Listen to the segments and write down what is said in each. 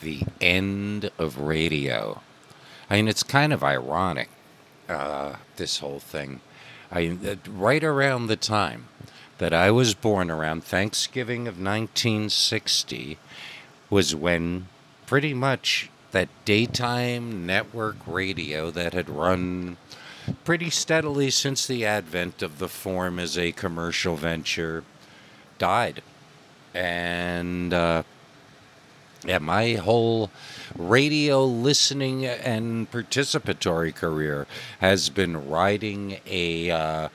the end of radio. I mean, it's kind of ironic, uh, this whole thing. I uh, right around the time that I was born, around Thanksgiving of 1960, was when pretty much that daytime network radio that had run pretty steadily since the advent of the form as a commercial venture died. And uh, yeah, my whole radio listening and participatory career has been riding a uh,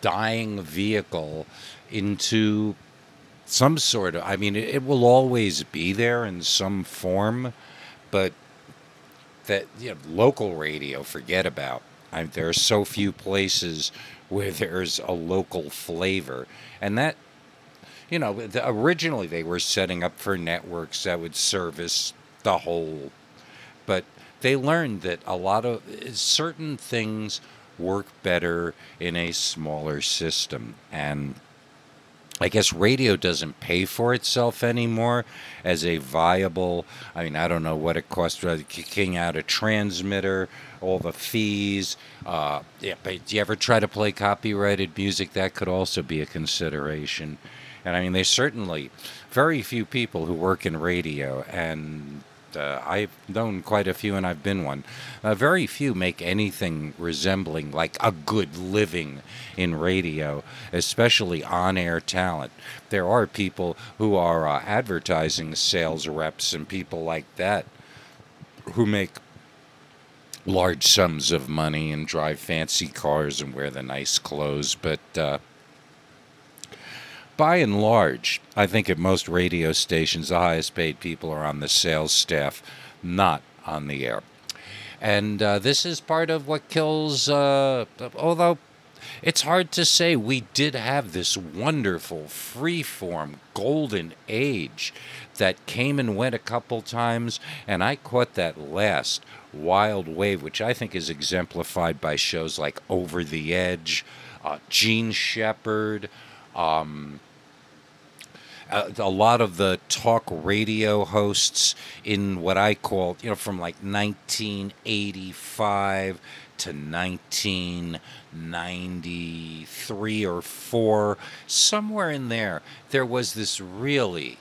dying vehicle into some sort of. I mean, it, it will always be there in some form, but that you know, local radio, forget about. I, there are so few places where there's a local flavor, and that you know, the, originally they were setting up for networks that would service the whole, but they learned that a lot of certain things work better in a smaller system. And I guess radio doesn't pay for itself anymore as a viable. I mean, I don't know what it costs uh, kicking out a transmitter, all the fees. Uh, yeah, but do you ever try to play copyrighted music? That could also be a consideration. And I mean, there's certainly very few people who work in radio, and uh, I've known quite a few, and I've been one. Uh, very few make anything resembling like a good living in radio, especially on air talent. There are people who are uh, advertising sales reps and people like that who make large sums of money and drive fancy cars and wear the nice clothes, but uh, by and large, I think at most radio stations, the highest paid people are on the sales staff, not on the air. And uh, this is part of what kills, uh, although it's hard to say, we did have this wonderful free-form golden age that came and went a couple times, and I caught that last wild wave, which I think is exemplified by shows like Over the Edge, uh, Jean Shepherd, um, a, lot of the talk radio hosts in what I call, you know, from like 1985 to 1993 or 4, somewhere in there, there was this really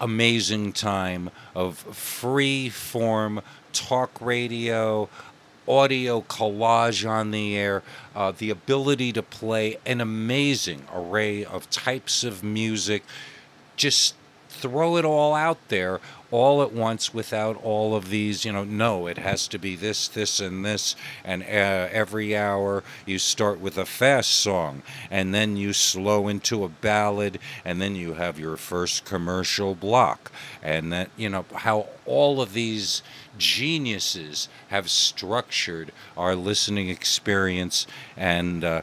amazing time of free form talk radio audio collage on the air, uh, the ability to play an amazing array of types of music. Just throw it all out there all at once without all of these, you know, no, it has to be this, this, and this. And uh, every hour you start with a fast song, and then you slow into a ballad, and then you have your first commercial block. And that, you know, how all of these geniuses have structured our listening experience and uh,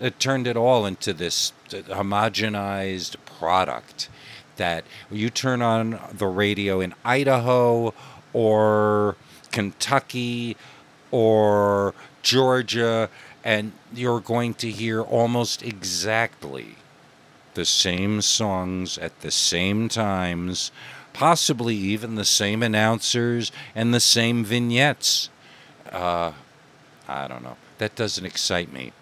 it turned it all into this homogenized product that you turn on the radio in Idaho or Kentucky or Georgia and you're going to hear almost exactly the same songs at the same times possibly even the same announcers and the same vignettes. Uh, I don't know. That doesn't excite me.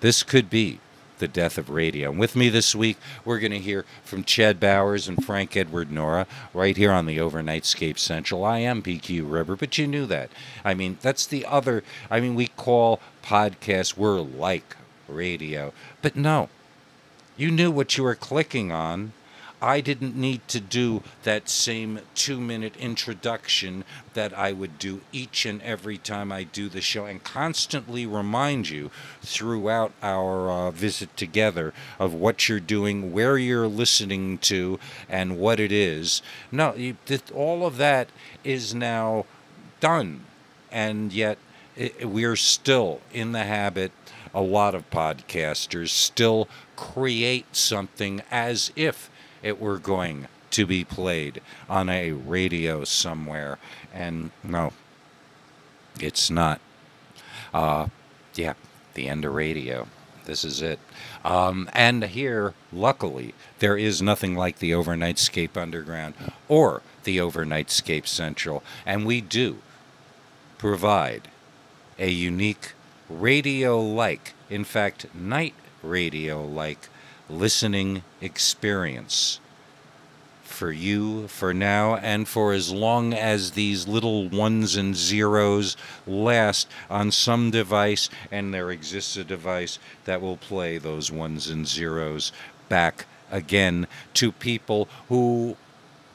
This could be the death of radio. And with me this week, we're going to hear from Chad Bowers and Frank Edward Nora right here on the Overnightscape Central. I am PQ River, but you knew that. I mean, that's the other. I mean, we call podcasts, we're like radio. But no, you knew what you were clicking on I didn't need to do that same two minute introduction that I would do each and every time I do the show and constantly remind you throughout our uh, visit together of what you're doing, where you're listening to, and what it is. No, you, all of that is now done. And yet, it, we're still in the habit a lot of podcasters still create something as if it were going to be played on a radio somewhere. And no, it's not. Uh, yeah, the end of radio. This is it. Um, and here, luckily, there is nothing like the Overnightscape Underground or the Overnightscape Central, and we do provide a unique radio like, in fact, night radio like listening experience for you for now and for as long as these little ones and zeros last on some device, and there exists a device that will play those ones and zeros back again to people who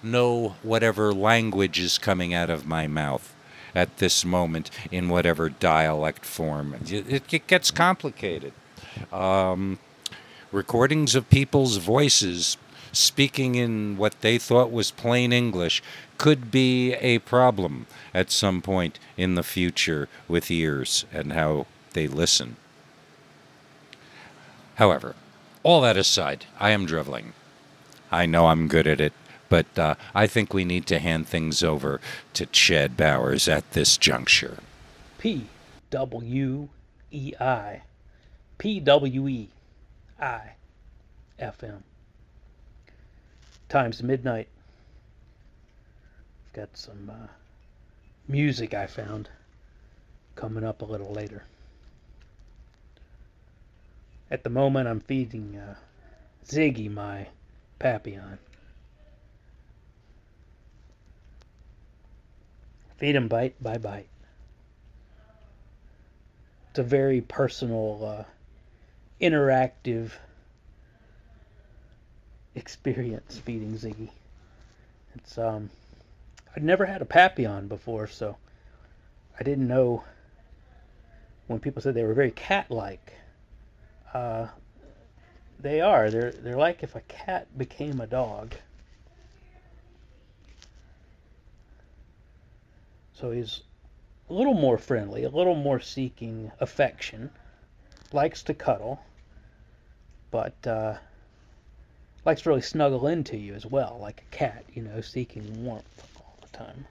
know whatever language is coming out of my mouth at this moment in whatever dialect form. It, it gets complicated. Um, recordings of people's voices speaking in what they thought was plain English could be a problem at some point in the future with ears and how they listen. However, all that aside, I am driveling. I know I'm good at it, but uh, I think we need to hand things over to Chad Bowers at this juncture. P W E I. P W E I F M. Times midnight. I've got some uh, music I found coming up a little later. At the moment, I'm feeding uh, Ziggy my Papillon. Feed him bite by bite. It's a very personal, uh, interactive experience feeding Ziggy. It's um, I'd never had a Papillon before, so I didn't know when people said they were very cat-like. Uh, they are. They're they're like if a cat became a dog. So he's a little more friendly, a little more seeking affection, likes to cuddle, but uh, likes to really snuggle into you as well, like a cat, you know, seeking warmth all the time.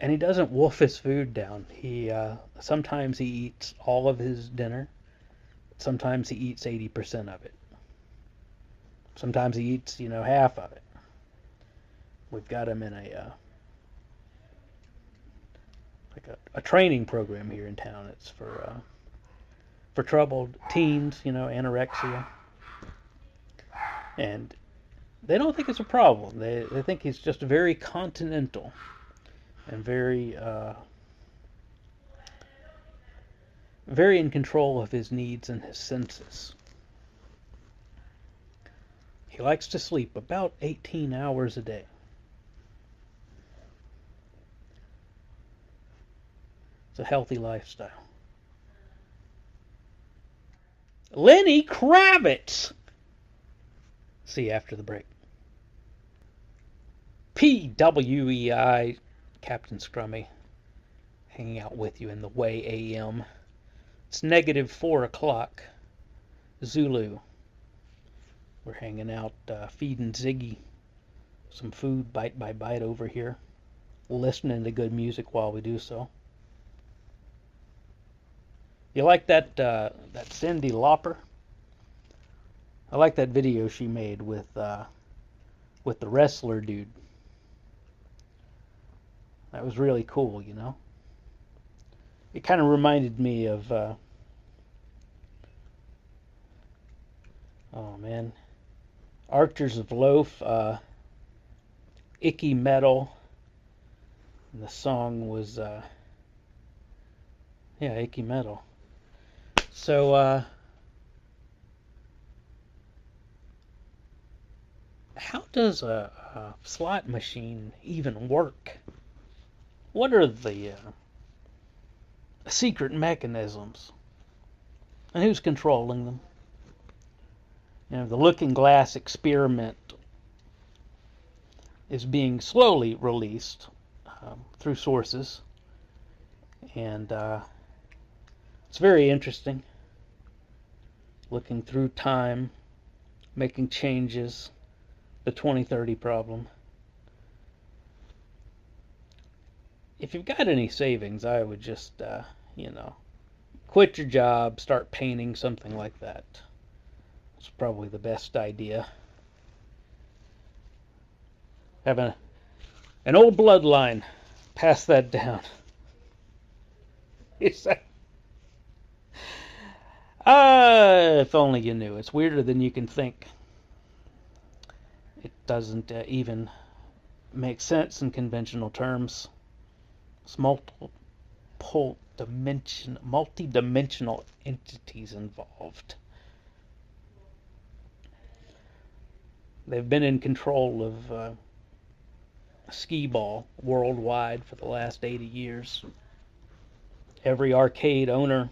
And he doesn't wolf his food down. He uh, sometimes he eats all of his dinner. Sometimes he eats eighty percent of it. Sometimes he eats, you know, half of it. We've got him in a uh, like a, a training program here in town. It's for uh, for troubled teens, you know, anorexia, and they don't think it's a problem. They they think he's just very continental and very uh, very in control of his needs and his senses. He likes to sleep about 18 hours a day. It's a healthy lifestyle. Lenny Kravitz. See you after the break. PWEI, Captain Scrummy, hanging out with you in the Way AM. It's negative four o'clock. Zulu. We're hanging out, uh, feeding Ziggy some food bite by bite over here, listening to good music while we do so. You like that uh, that Cyndi Lauper? I like that video she made with uh, with the wrestler dude. That was really cool, you know. It kind of reminded me of. Uh, oh man, Archers of Loaf, uh, Icky Mettle. And the song was, uh, yeah, Icky Mettle. So, uh, how does a, a, slot machine even work? What are the uh, secret mechanisms? And who's controlling them? You know, the Looking Glass experiment is being slowly released um, through sources, and uh, it's very interesting. Looking through time, making changes, the 2030 problem. If you've got any savings, I would just, uh, you know, quit your job, start painting, something like that. It's probably the best idea. Have a, an old bloodline. Pass that down. Is that? Ah, if only you knew. It's weirder than you can think. It doesn't uh, even make sense in conventional terms. It's multiple dimension, multi-dimensional entities involved. They've been in control of uh, skee ball worldwide for the last 80 years. Every arcade owner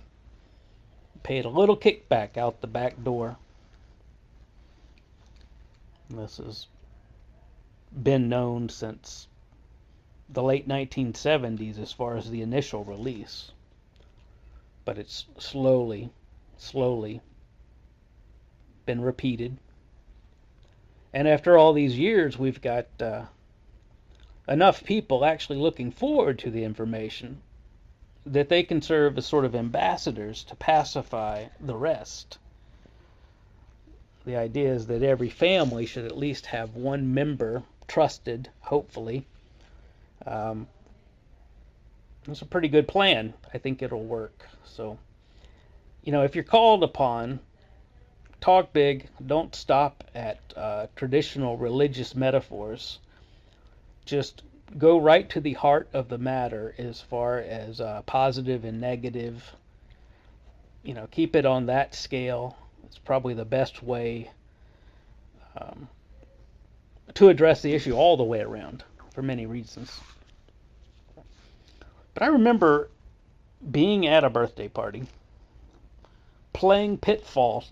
paid a little kickback out the back door. This has been known since the late 1970s as far as the initial release. But it's slowly, slowly been repeated. And after all these years, we've got uh, enough people actually looking forward to the information that they can serve as sort of ambassadors to pacify the rest. The idea is that every family should at least have one member trusted, hopefully. Um, it's a pretty good plan. I think it'll work. So, you know, if you're called upon, talk big. Don't stop at uh, traditional religious metaphors. Just go right to the heart of the matter as far as uh, positive and negative. You know, keep it on that scale. It's probably the best way um, to address the issue all the way around for many reasons. But I remember being at a birthday party, playing Pitfall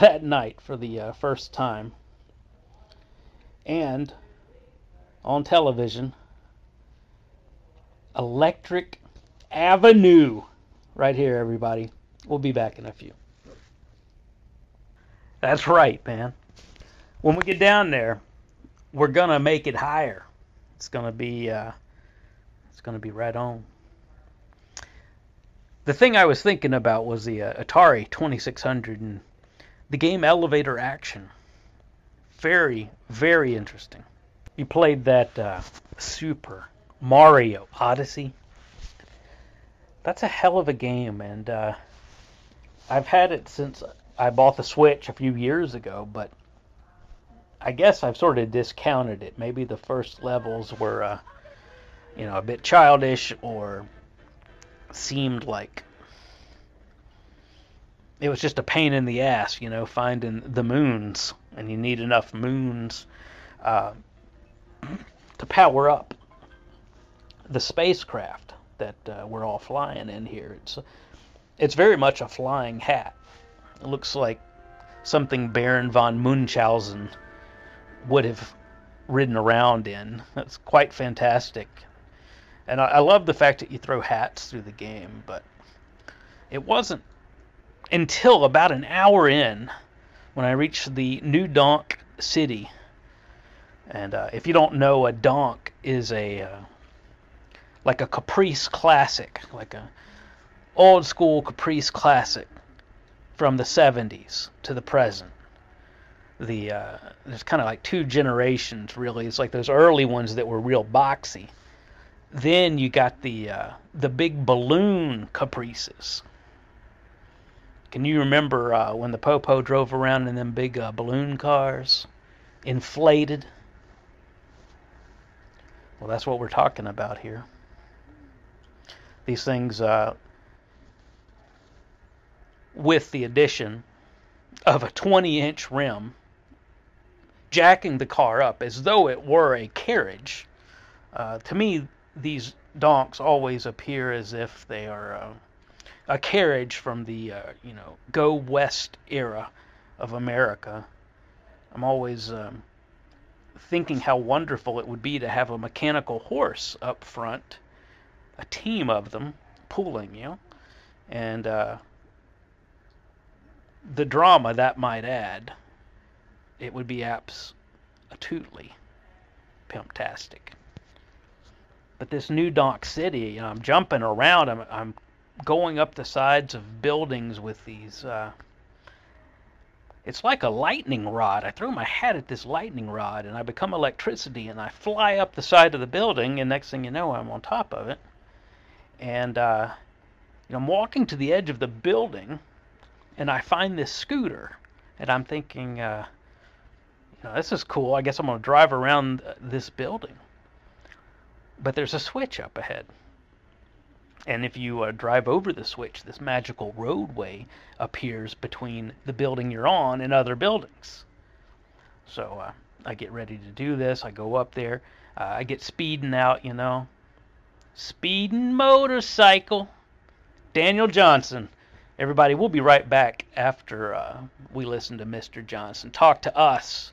that night for the uh, first time, and on television, Electric Avenue. Right here, everybody. We'll be back in a few. That's right, man. When we get down there, we're gonna make it higher. It's gonna be uh, it's gonna be right on. The thing I was thinking about was the uh, Atari 2600 and the game Elevator Action. Very, very interesting. You played that uh, Super Mario Odyssey. That's a hell of a game, and uh, I've had it since I bought the Switch a few years ago, but I guess I've sort of discounted it. Maybe the first levels were, uh, you know, a bit childish or seemed like it was just a pain in the ass, you know, finding the moons, and you need enough moons uh, to power up the spacecraft that uh, we're all flying in here. It's it's very much a flying hat. It looks like something Baron von Munchausen would have ridden around in. That's quite fantastic. And I, I love the fact that you throw hats through the game, but it wasn't until about an hour in when I reached the New Donk City. And uh, if you don't know, a donk is a uh, like a Caprice classic, like a old school Caprice classic from the 70s to the present. The uh, there's kind of like two generations really. It's like those early ones that were real boxy. Then you got the uh, the big balloon Caprices. Can you remember uh, when the Popo drove around in them big uh, balloon cars, inflated? Well, that's what we're talking about here. These things, uh, with the addition of a 20 inch rim, jacking the car up as though it were a carriage. Uh, to me, these donks always appear as if they are uh, a carriage from the uh, you know go west era of America. I'm always um, thinking how wonderful it would be to have a mechanical horse up front a team of them pooling you, and uh, the drama that might add, it would be absolutely pimptastic. But this New Donk City, you know, I'm jumping around. I'm, I'm going up the sides of buildings with these. Uh, it's like a lightning rod. I throw my hat at this lightning rod and I become electricity and I fly up the side of the building and next thing you know I'm on top of it. And uh, you know, I'm walking to the edge of the building and I find this scooter and I'm thinking, uh, you know, this is cool. I guess I'm going to drive around this building. But there's a switch up ahead. And if you uh, drive over the switch, this magical roadway appears between the building you're on and other buildings. So uh, I get ready to do this. I go up there. Uh, I get speeding out, you know. Speeding motorcycle. Daniel Johnston. Everybody, we'll be right back after uh, we listen to Mr. Johnston talk to us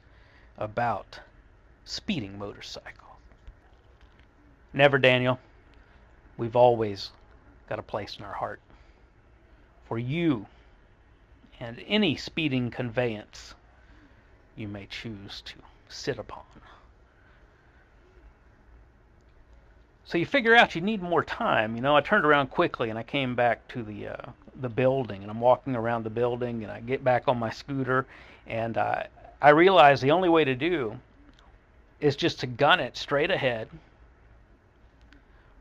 about speeding motorcycle. Never, Daniel. We've always got a place in our heart for you and any speeding conveyance you may choose to sit upon. So you figure out you need more time. You know, I turned around quickly and I came back to the uh, the building and I'm walking around the building and I get back on my scooter and uh, I realize the only way to do is just to gun it straight ahead,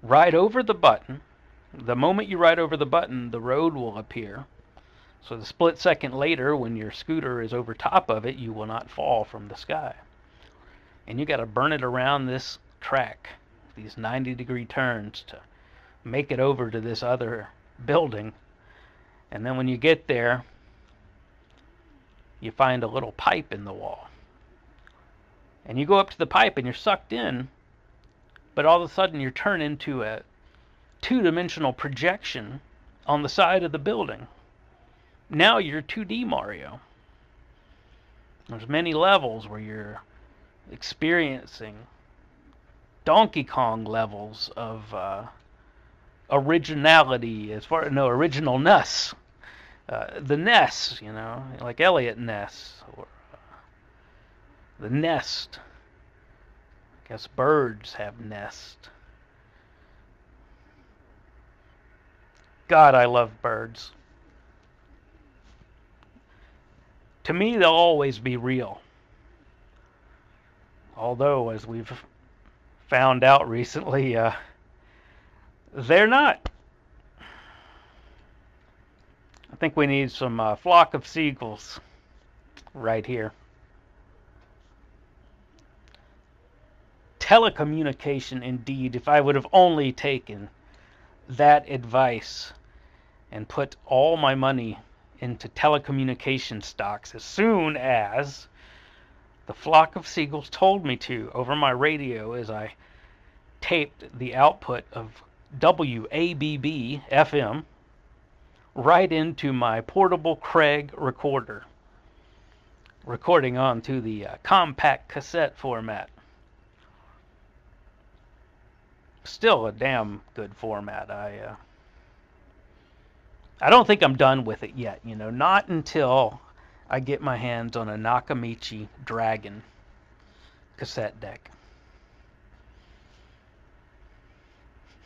ride over the button. The moment you ride over the button, the road will appear. So the split second later, when your scooter is over top of it, you will not fall from the sky. And you got to burn it around this track, these 90 degree turns to make it over to this other building. And then when you get there, you find a little pipe in the wall. And you go up to the pipe and you're sucked in, but all of a sudden you're turn into a two dimensional projection on the side of the building. Now you're 2D Mario. There's many levels where you're experiencing Donkey Kong levels of uh, originality as far no originalness uh, the Ness, you know, like Eliot Ness, or uh, the nest. I guess birds have nest. God, I love birds. To me, they'll always be real. Although, as we've found out recently, uh, they're not. I think we need some uh, flock of seagulls right here. Telecommunication, indeed. If I would have only taken that advice and put all my money into telecommunication stocks as soon as the flock of seagulls told me to over my radio as I taped the output of WABB FM right into my portable Craig recorder, recording onto the uh, compact cassette format. Still a damn good format. I uh, I don't think I'm done with it yet. You know, not until I get my hands on a Nakamichi Dragon cassette deck.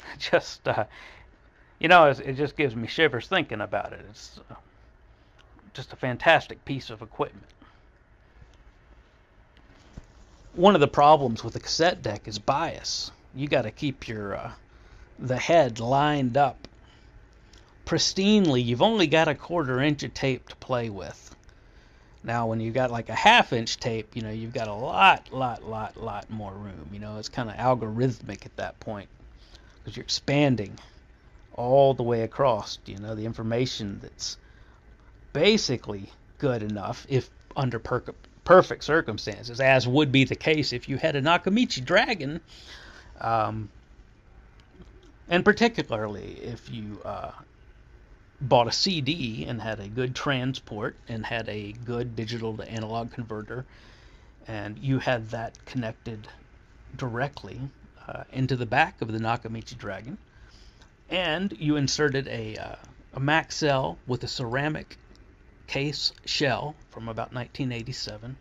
Just uh, you know, it just gives me shivers thinking about it. It's uh, just a fantastic piece of equipment. One of the problems with a cassette deck is bias. You got to keep your uh, the head lined up pristinely. You've only got a quarter inch of tape to play with. Now, when you've got like a half inch tape, you know, you've got a lot, lot, lot, lot more room. You know, it's kind of algorithmic at that point because you're expanding all the way across. You know, the information that's basically good enough if under per- perfect circumstances, as would be the case if you had a Nakamichi Dragon, um, and particularly if you uh, bought a CD and had a good transport and had a good digital to analog converter, and you had that connected directly uh, into the back of the Nakamichi Dragon and you inserted a, uh, a Maxell with a ceramic case shell from about 1987.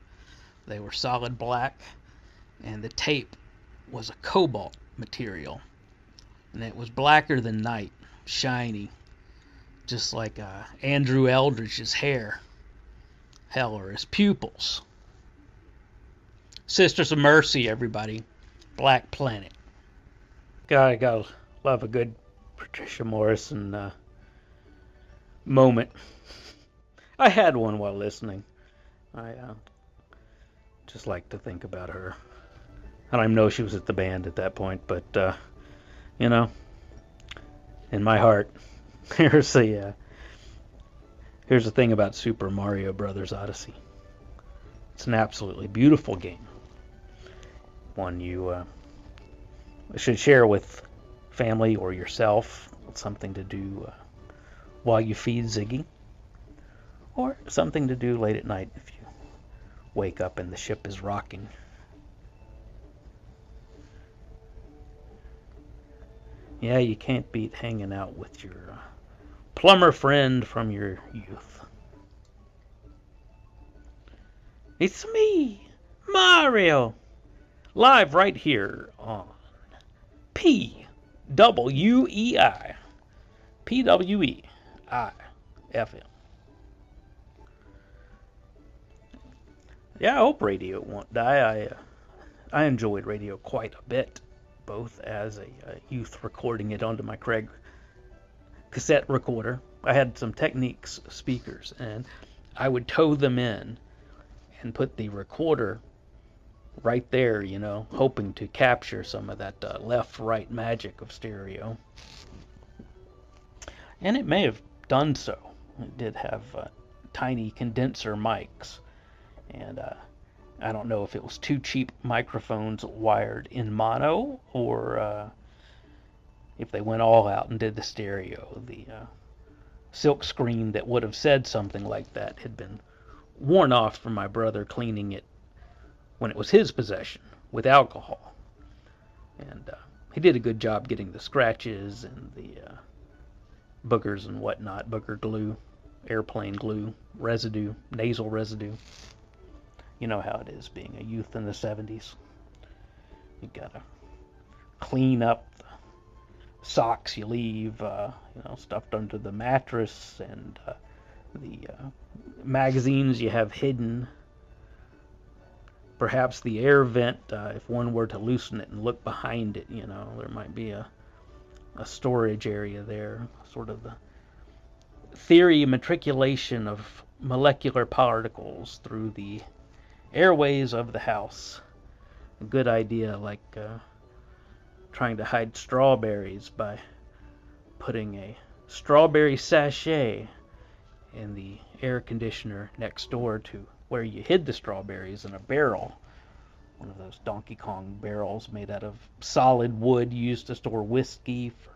They were solid black, and the tape was a cobalt material, and it was blacker than night, shiny, just like uh, Andrew Eldritch's hair. hell, are his pupils. Sisters of Mercy, everybody. Black Planet. I gotta love a good Patricia Morrison uh, moment. I had one while listening. I uh, just like to think about her. And I know she was at the band at that point, but uh, you know, in my heart, here's the uh, here's the thing about Super Mario Brothers Odyssey. It's an absolutely beautiful game. One you uh, should share with family or yourself. Something to do uh, while you feed Ziggy, or something to do late at night if you wake up and the ship is rocking. Yeah, you can't beat hanging out with your uh, plumber friend from your youth. It's me, Mario, live right here on P W E I. P W E I F M. Yeah, I hope radio won't die. I uh, I enjoyed radio quite a bit both as a, a youth recording it onto my Craig cassette recorder. I had some Technics speakers, and I would tow them in and put the recorder right there, you know, hoping to capture some of that uh, left right magic of stereo. And it may have done so. It did have uh, tiny condenser mics, and uh, I don't know if it was two cheap microphones wired in mono or uh, if they went all out and did the stereo. The uh, silk screen that would have said something like that had been worn off from my brother cleaning it when it was his possession with alcohol. And uh, he did a good job getting the scratches and the uh, boogers and whatnot, booger glue, airplane glue, residue, nasal residue. You know how it is being a youth in the 70s. You gotta clean up socks you leave, uh, you know, stuffed under the mattress, and uh, the uh, magazines you have hidden. Perhaps the air vent, uh, if one were to loosen it and look behind it, you know, there might be a, a storage area there, sort of the theory matriculation of molecular particles through the airways of the house. A good idea, like uh, trying to hide strawberries by putting a strawberry sachet in the air conditioner next door to where you hid the strawberries in a barrel. One of those Donkey Kong barrels made out of solid wood used to store whiskey for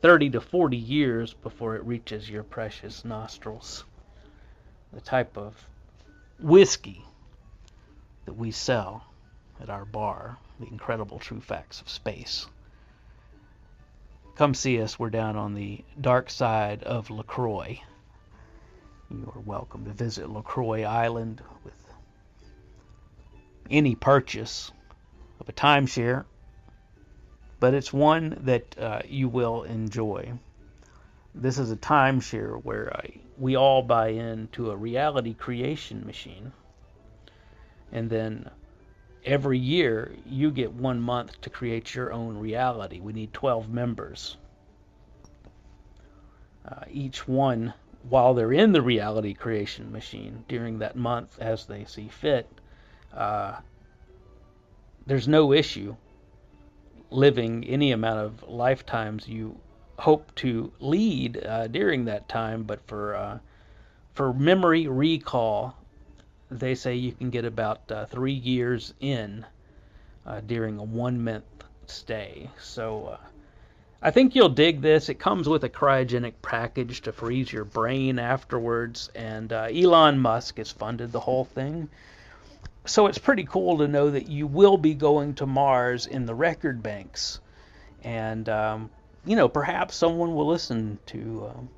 30 to 40 years before it reaches your precious nostrils. The type of whiskey that we sell at our bar, The Incredible True Facts of Space. Come see us. We're down on the dark side of LaCroix. You are welcome to visit LaCroix Island with any purchase of a timeshare, but it's one that uh, you will enjoy. This is a timeshare where I, we all buy into a reality creation machine and then every year you get one month to create your own reality. We need 12 members. Uh, each one, while they're in the reality creation machine during that month as they see fit, uh, there's no issue living any amount of lifetimes you hope to lead uh, during that time, but for uh, for memory recall they say you can get about uh, three years in uh, during a one month stay. So uh, I think you'll dig this. It comes with a cryogenic package to freeze your brain afterwards, and uh, Elon Musk has funded the whole thing. So it's pretty cool to know that you will be going to Mars in the record banks, and um, you know perhaps someone will listen to um,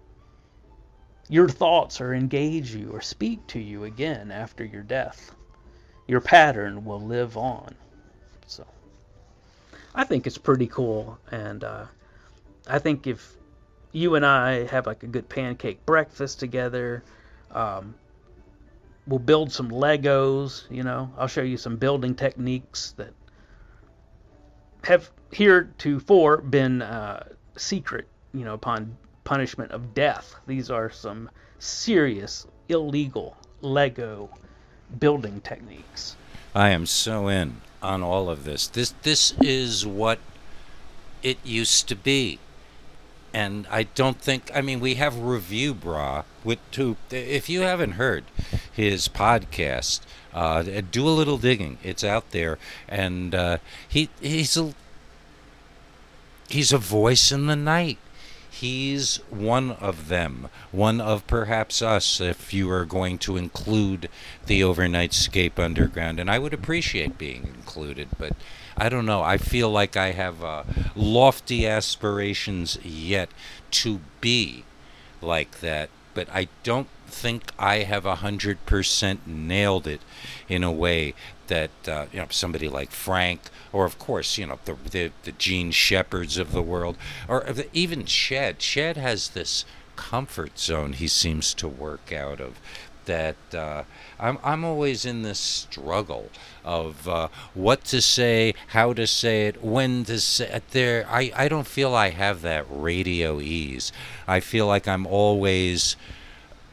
your thoughts or engage you or speak to you again after your death. Your pattern will live on. So I think it's pretty cool. And uh, I think if you and I have like a good pancake breakfast together, um, we'll build some Legos. You know, I'll show you some building techniques that have heretofore been uh, secret. You know, upon punishment of death. These are some serious illegal Lego building techniques. I am so in on all of this. This this is what it used to be. And I don't think I mean we have review bra with two if you haven't heard his podcast, uh, do a little digging. It's out there and uh, he he's a he's a voice in the night he's one of them, one of perhaps us, if you are going to include the Overnightscape Underground. And I would appreciate being included, but I don't know. I feel like I have uh, lofty aspirations yet to be like that, but I don't think I have a hundred percent nailed it in a way that uh, you know somebody like Frank, or of course you know the the, the Jean Shepherds of the world, or even Shed. Shed has this comfort zone he seems to work out of. That uh, I'm I'm always in this struggle of uh, what to say, how to say it, when to say it. There, I I don't feel I have that radio ease. I feel like I'm always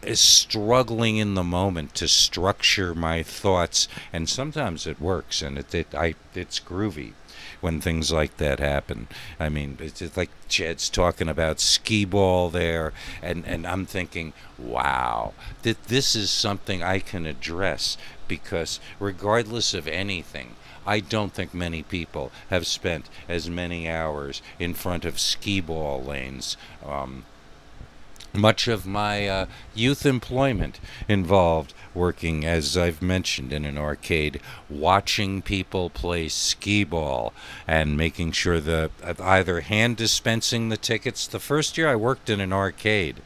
is struggling in the moment to structure my thoughts, and sometimes it works, and it, it I it's groovy when things like that happen. I mean, it's, like Jed's talking about skee ball there, and and I'm thinking, wow, that this is something I can address because regardless of anything. I don't think many people have spent as many hours in front of skee ball lanes um, much of my uh, youth employment involved working, as I've mentioned, in an arcade, watching people play skee ball and making sure that either hand dispensing the tickets. The first year I worked in an arcade,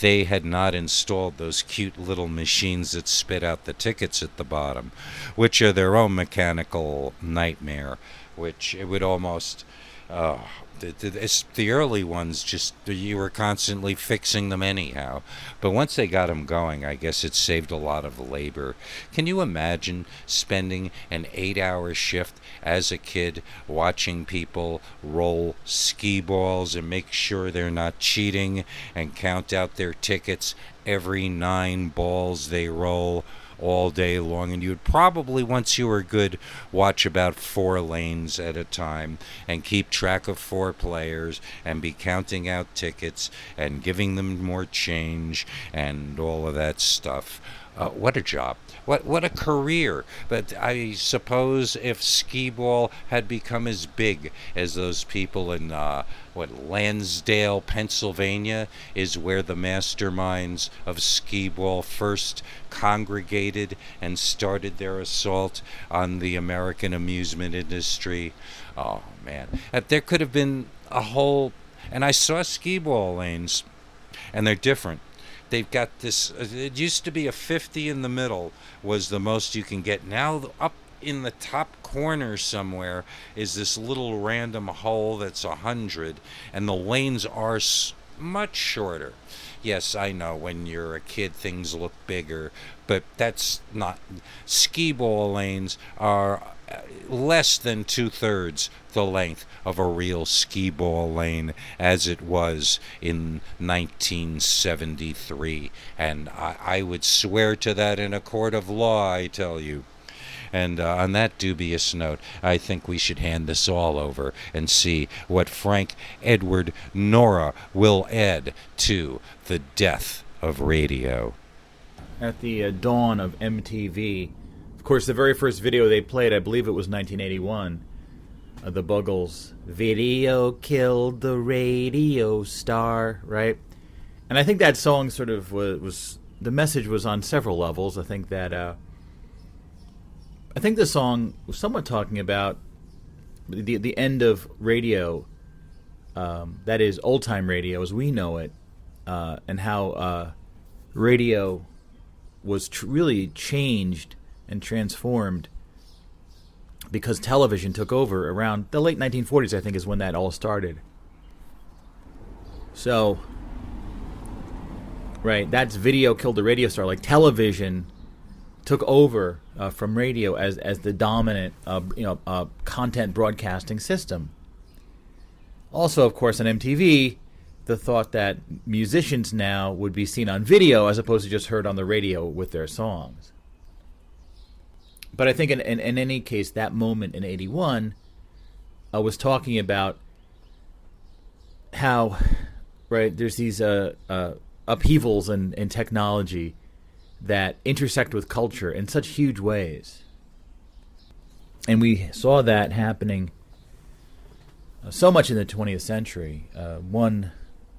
they had not installed those cute little machines that spit out the tickets at the bottom, which are their own mechanical nightmare, which it would almost. Uh, the, the, the, early ones just you were constantly fixing them anyhow but once they got them going i guess it saved a lot of labor can you imagine spending an eight hour shift as a kid watching people roll skee balls and make sure they're not cheating and count out their tickets every nine balls they roll all day long. And you'd probably, once you were good, watch about four lanes at a time and keep track of four players and be counting out tickets and giving them more change and all of that stuff. Uh, what a job! What what a career! But I suppose if skee ball had become as big as those people in uh, what Lansdale, Pennsylvania, is where the masterminds of skee ball first congregated and started their assault on the American amusement industry. Oh man, there could have been a whole. And I saw skee ball lanes, and they're different they've got this it used to be a 50 in the middle was the most you can get. Now up in the top corner somewhere is this little random hole that's a hundred and the lanes are much shorter. Yes i know when you're a kid things look bigger but that's not Skee ball lanes are uh, less than two thirds the length of a real skee ball lane as it was in 1973. And I, I would swear to that in a court of law, I tell you. And uh, on that dubious note, I think we should hand this all over and see what Frank Edward Nora will add to the death of radio. At the uh, dawn of MTV, course, the very first video they played, I believe it was 1981, uh, the Buggles video killed the radio star, right? And I think that song sort of was, was the message was on several levels. I think that uh, I think the song was somewhat talking about the the end of radio, um, that is old time radio as we know it, uh, and how uh, radio was tr- really changed and transformed because television took over around the late 1940s, I think, is when that all started. So, right, that's video killed the radio star. Like television took over uh, from radio as as the dominant uh, you know uh, content broadcasting system. Also, of course, on MTV, the thought that musicians now would be seen on video as opposed to just heard on the radio with their songs. But I think in, in, in any case, that moment in 81 I was talking about how, right, there's these uh, uh, upheavals in, in technology that intersect with culture in such huge ways. And we saw that happening uh, so much in the 20th century, uh, one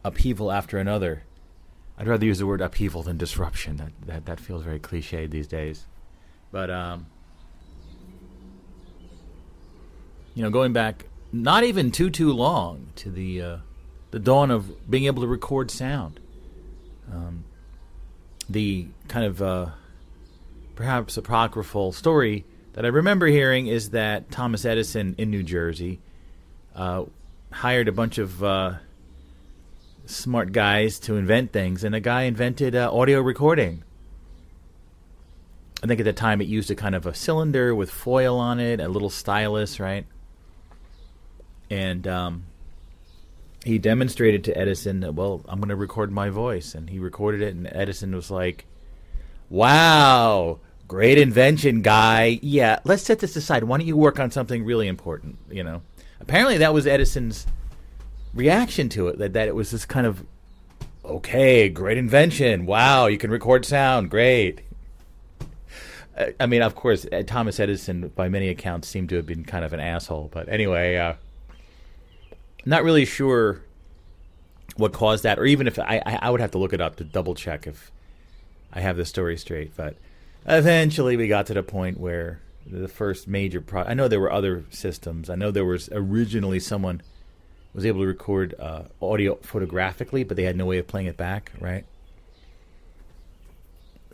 upheaval after another. I'd rather use the word upheaval than disruption. That that, that feels very cliched these days. But um, you know, going back not even too too long to the uh, the dawn of being able to record sound. Um, the kind of uh, perhaps apocryphal story that I remember hearing is that Thomas Edison in New Jersey uh, hired a bunch of uh, smart guys to invent things, and a guy invented uh, audio recording. I think at the time it used a kind of a cylinder with foil on it, a little stylus, right? And um, he demonstrated to Edison that, well, I'm going to record my voice. And he recorded it, and Edison was like, wow, great invention, guy. Yeah, let's set this aside. Why don't you work on something really important, you know? Apparently, that was Edison's reaction to it, that, that it was this kind of, okay, great invention. Wow, you can record sound. Great. I mean, of course, uh, Thomas Edison, by many accounts, seemed to have been kind of an asshole. But anyway, uh, not really sure what caused that, or even if I, I would have to look it up to double check if I have the story straight. But eventually, we got to the point where the first major pro. I know there were other systems. I know there was originally someone was able to record uh, audio photographically, but they had no way of playing it back. Right?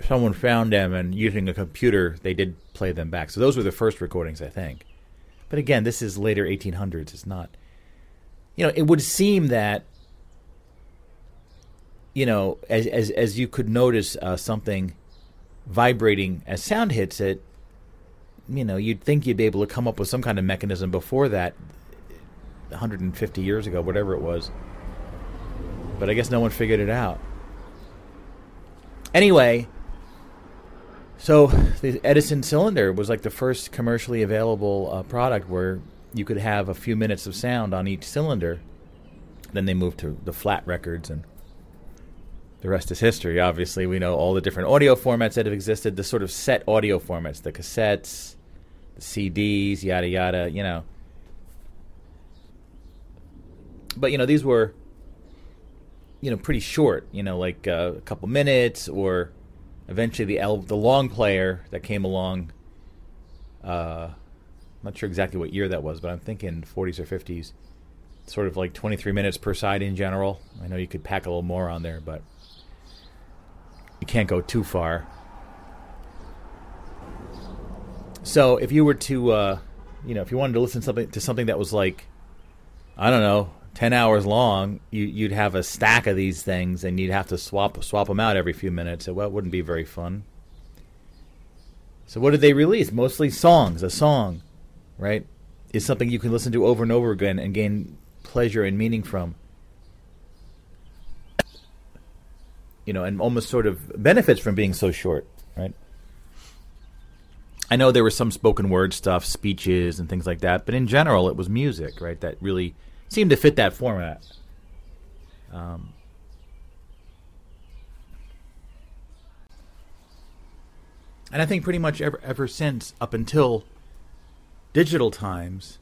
Someone found them, and using a computer, they did play them back. So those were the first recordings, I think. But again, this is later 1800s. It's not. You know, it would seem that you know, as as as you could notice uh, something vibrating as sound hits it, you know, you'd think you'd be able to come up with some kind of mechanism before that, 150 years ago, whatever it was. But I guess no one figured it out. Anyway, so the Edison cylinder was like the first commercially available uh, product where you could have a few minutes of sound on each cylinder. Then they moved to the flat records and the rest is history. Obviously, we know all the different audio formats that have existed, the sort of set audio formats, the cassettes, the CDs, yada yada, you know. But you know, these were you know pretty short, you know, like uh, a couple minutes, or eventually the L- the long player that came along. Uh, not sure exactly what year that was, but I'm thinking 40s or 50s. Sort of like 23 minutes per side in general. I know you could pack a little more on there, but you can't go too far. So if you were to, uh, you know, if you wanted to listen to something to something that was like, I don't know, ten hours long, you, you'd have a stack of these things, and you'd have to swap swap them out every few minutes. Well, it wouldn't be very fun. So what did they release? Mostly songs. A song, right, is something you can listen to over and over again and gain pleasure and meaning from. you know, and almost sort of benefits from being so short, right? I know there was some spoken word stuff, speeches and things like that, but in general, it was music, right? That really seemed to fit that format. Um, and I think pretty much ever ever since, up until digital times,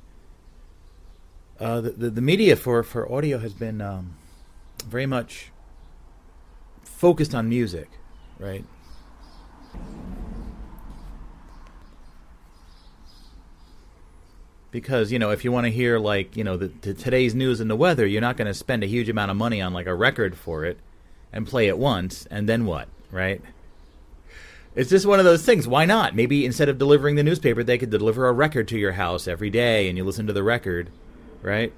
uh, the, the, the media for for audio has been um, very much focused on music, right? Because you know, if you want to hear like you know the, the today's news and the weather, you're not going to spend a huge amount of money on like a record for it and play it once, and then what, right? It's just one of those things. Why not? Maybe instead of delivering the newspaper, they could deliver a record to your house every day, and you listen to the record, right?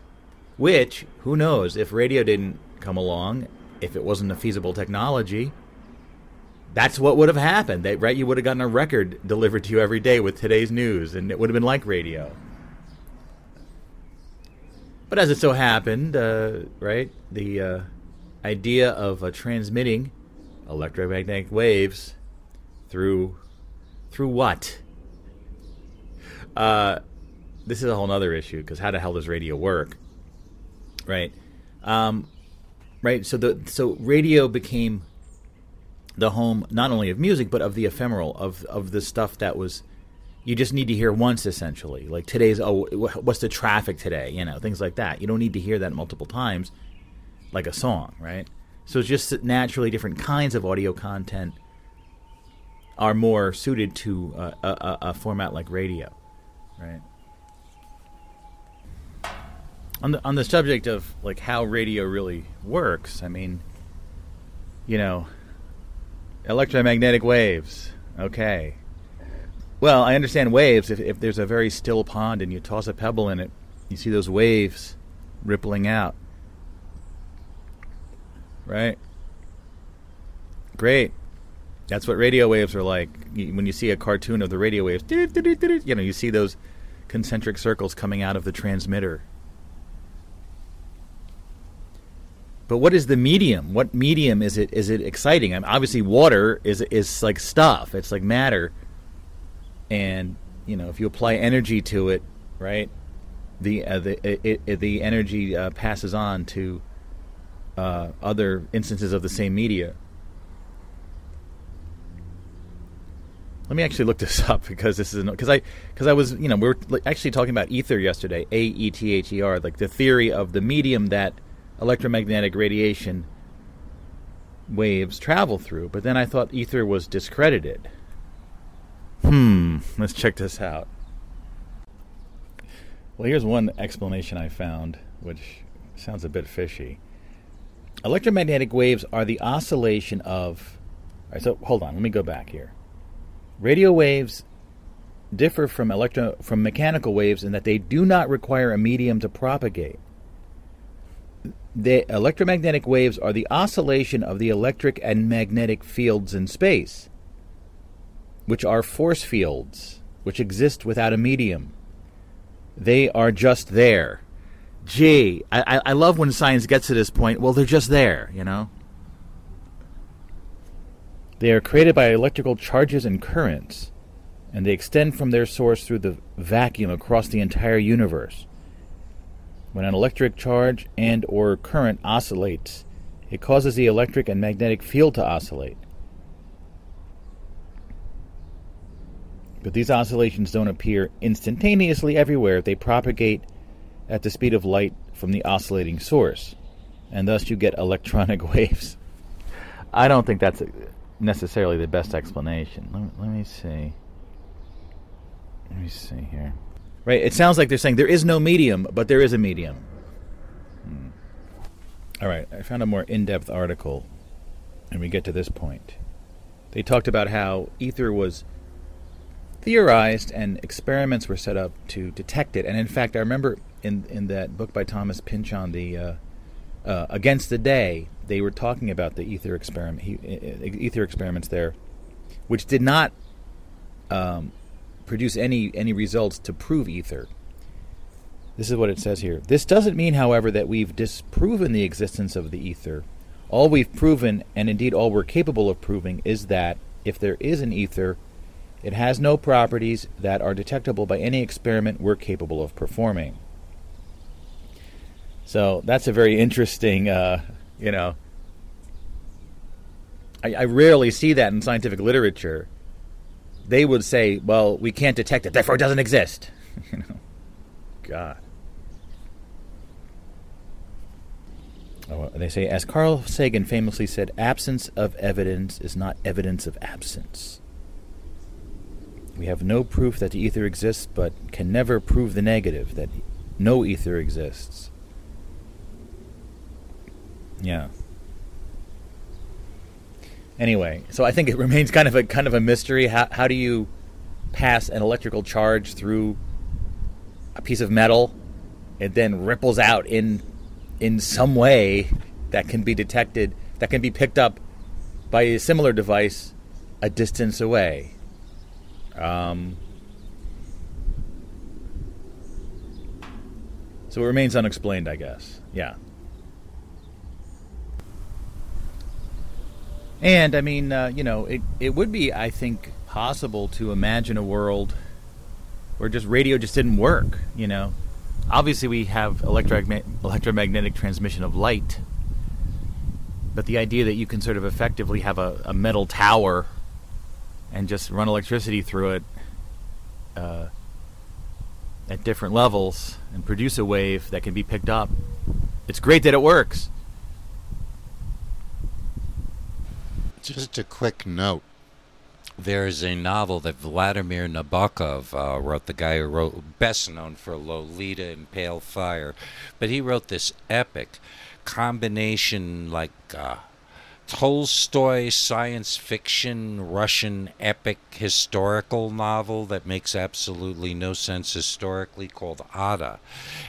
Which, who knows, if radio didn't come along if it wasn't a feasible technology, that's what would have happened. Right? You would have gotten a record delivered to you every day with today's news, and it would have been like radio. But as it so happened, uh, right, the uh, idea of uh, transmitting electromagnetic waves through through what? Uh, this is a whole other issue because how the hell does radio work? Right, um, right. So the so radio became the home not only of music but of the ephemeral of of the stuff that was you just need to hear once essentially like today's oh what's the traffic today you know things like that you don't need to hear that multiple times like a song right so it's just naturally different kinds of audio content are more suited to a, a, a format like radio right on the on the subject of like how radio really works i mean you know Electromagnetic waves. Okay. Well, I understand waves. If, if there's a very still pond and you toss a pebble in it, you see those waves rippling out. Right? Great. That's what radio waves are like. When you see a cartoon of the radio waves, you know, you see those concentric circles coming out of the transmitter. But what is the medium? What medium is it? Is it exciting? I mean, obviously, water is is like stuff. It's like matter, and you know, if you apply energy to it, right, the uh, the it, it, the energy uh, passes on to uh, other instances of the same media. Let me actually look this up because this is because I because I was you know we were actually talking about ether yesterday, A E T H E R, like the theory of the medium that electromagnetic radiation waves travel through, but then I thought ether was discredited. Hmm, let's check this out. Well, here's one explanation I found, which sounds a bit fishy. Electromagnetic waves are the oscillation of. All right, so hold on, let me go back here. Radio waves differ from electro from mechanical waves in that they do not require a medium to propagate the electromagnetic waves are the oscillation of the electric and magnetic fields in space, which are force fields, which exist without a medium. They are just there. Gee, I, I love when science gets to this point. Well, they're just there, you know? They are created by electrical charges and currents, and they extend from their source through the vacuum across the entire universe. When an electric charge and or current oscillates, it causes the electric and magnetic field to oscillate. But these oscillations don't appear instantaneously everywhere. They propagate at the speed of light from the oscillating source, and thus you get electronic waves. I don't think that's necessarily the best explanation. Let me, let me see. Let me see here. Right? It sounds like they're saying there is no medium, but there is a medium. Hmm. All right, I found a more in depth article, and we get to this point. They talked about how ether was theorized and experiments were set up to detect it. And in fact, I remember in, in that book by Thomas Pynchon, the uh, uh, Against the Day, they were talking about the ether experiment, he, ether experiments there, which did not um, produce any any results to prove ether. This is what it says here. This doesn't mean, however, that we've disproven the existence of the ether. All we've proven, and indeed all we're capable of proving, is that if there is an ether, it has no properties that are detectable by any experiment we're capable of performing. So that's a very interesting, uh, you know. I, I rarely see that in scientific literature they would say, well, we can't detect it, therefore it doesn't exist. you know, God. Oh, they say, as Carl Sagan famously said, absence of evidence is not evidence of absence. We have no proof that the ether exists, but can never prove the negative, that no ether exists. Yeah. Anyway, so I think it remains kind of a kind of a mystery. How how do you pass an electrical charge through a piece of metal? It then ripples out in in some way that can be detected, that can be picked up by a similar device a distance away. Um, so it remains unexplained, I guess. Yeah. And I mean, uh, you know, it it would be, I think, possible to imagine a world where just radio just didn't work. You know, obviously we have electromag- electromagnetic transmission of light, but the idea that you can sort of effectively have a, a metal tower and just run electricity through it uh, at different levels and produce a wave that can be picked up. It's great that it works. Just a quick note. There's a novel that Vladimir Nabokov uh, wrote, the guy who wrote, best known for Lolita and Pale Fire. But he wrote this epic combination, like uh, Tolstoy science fiction Russian epic historical novel that makes absolutely no sense historically called Ada.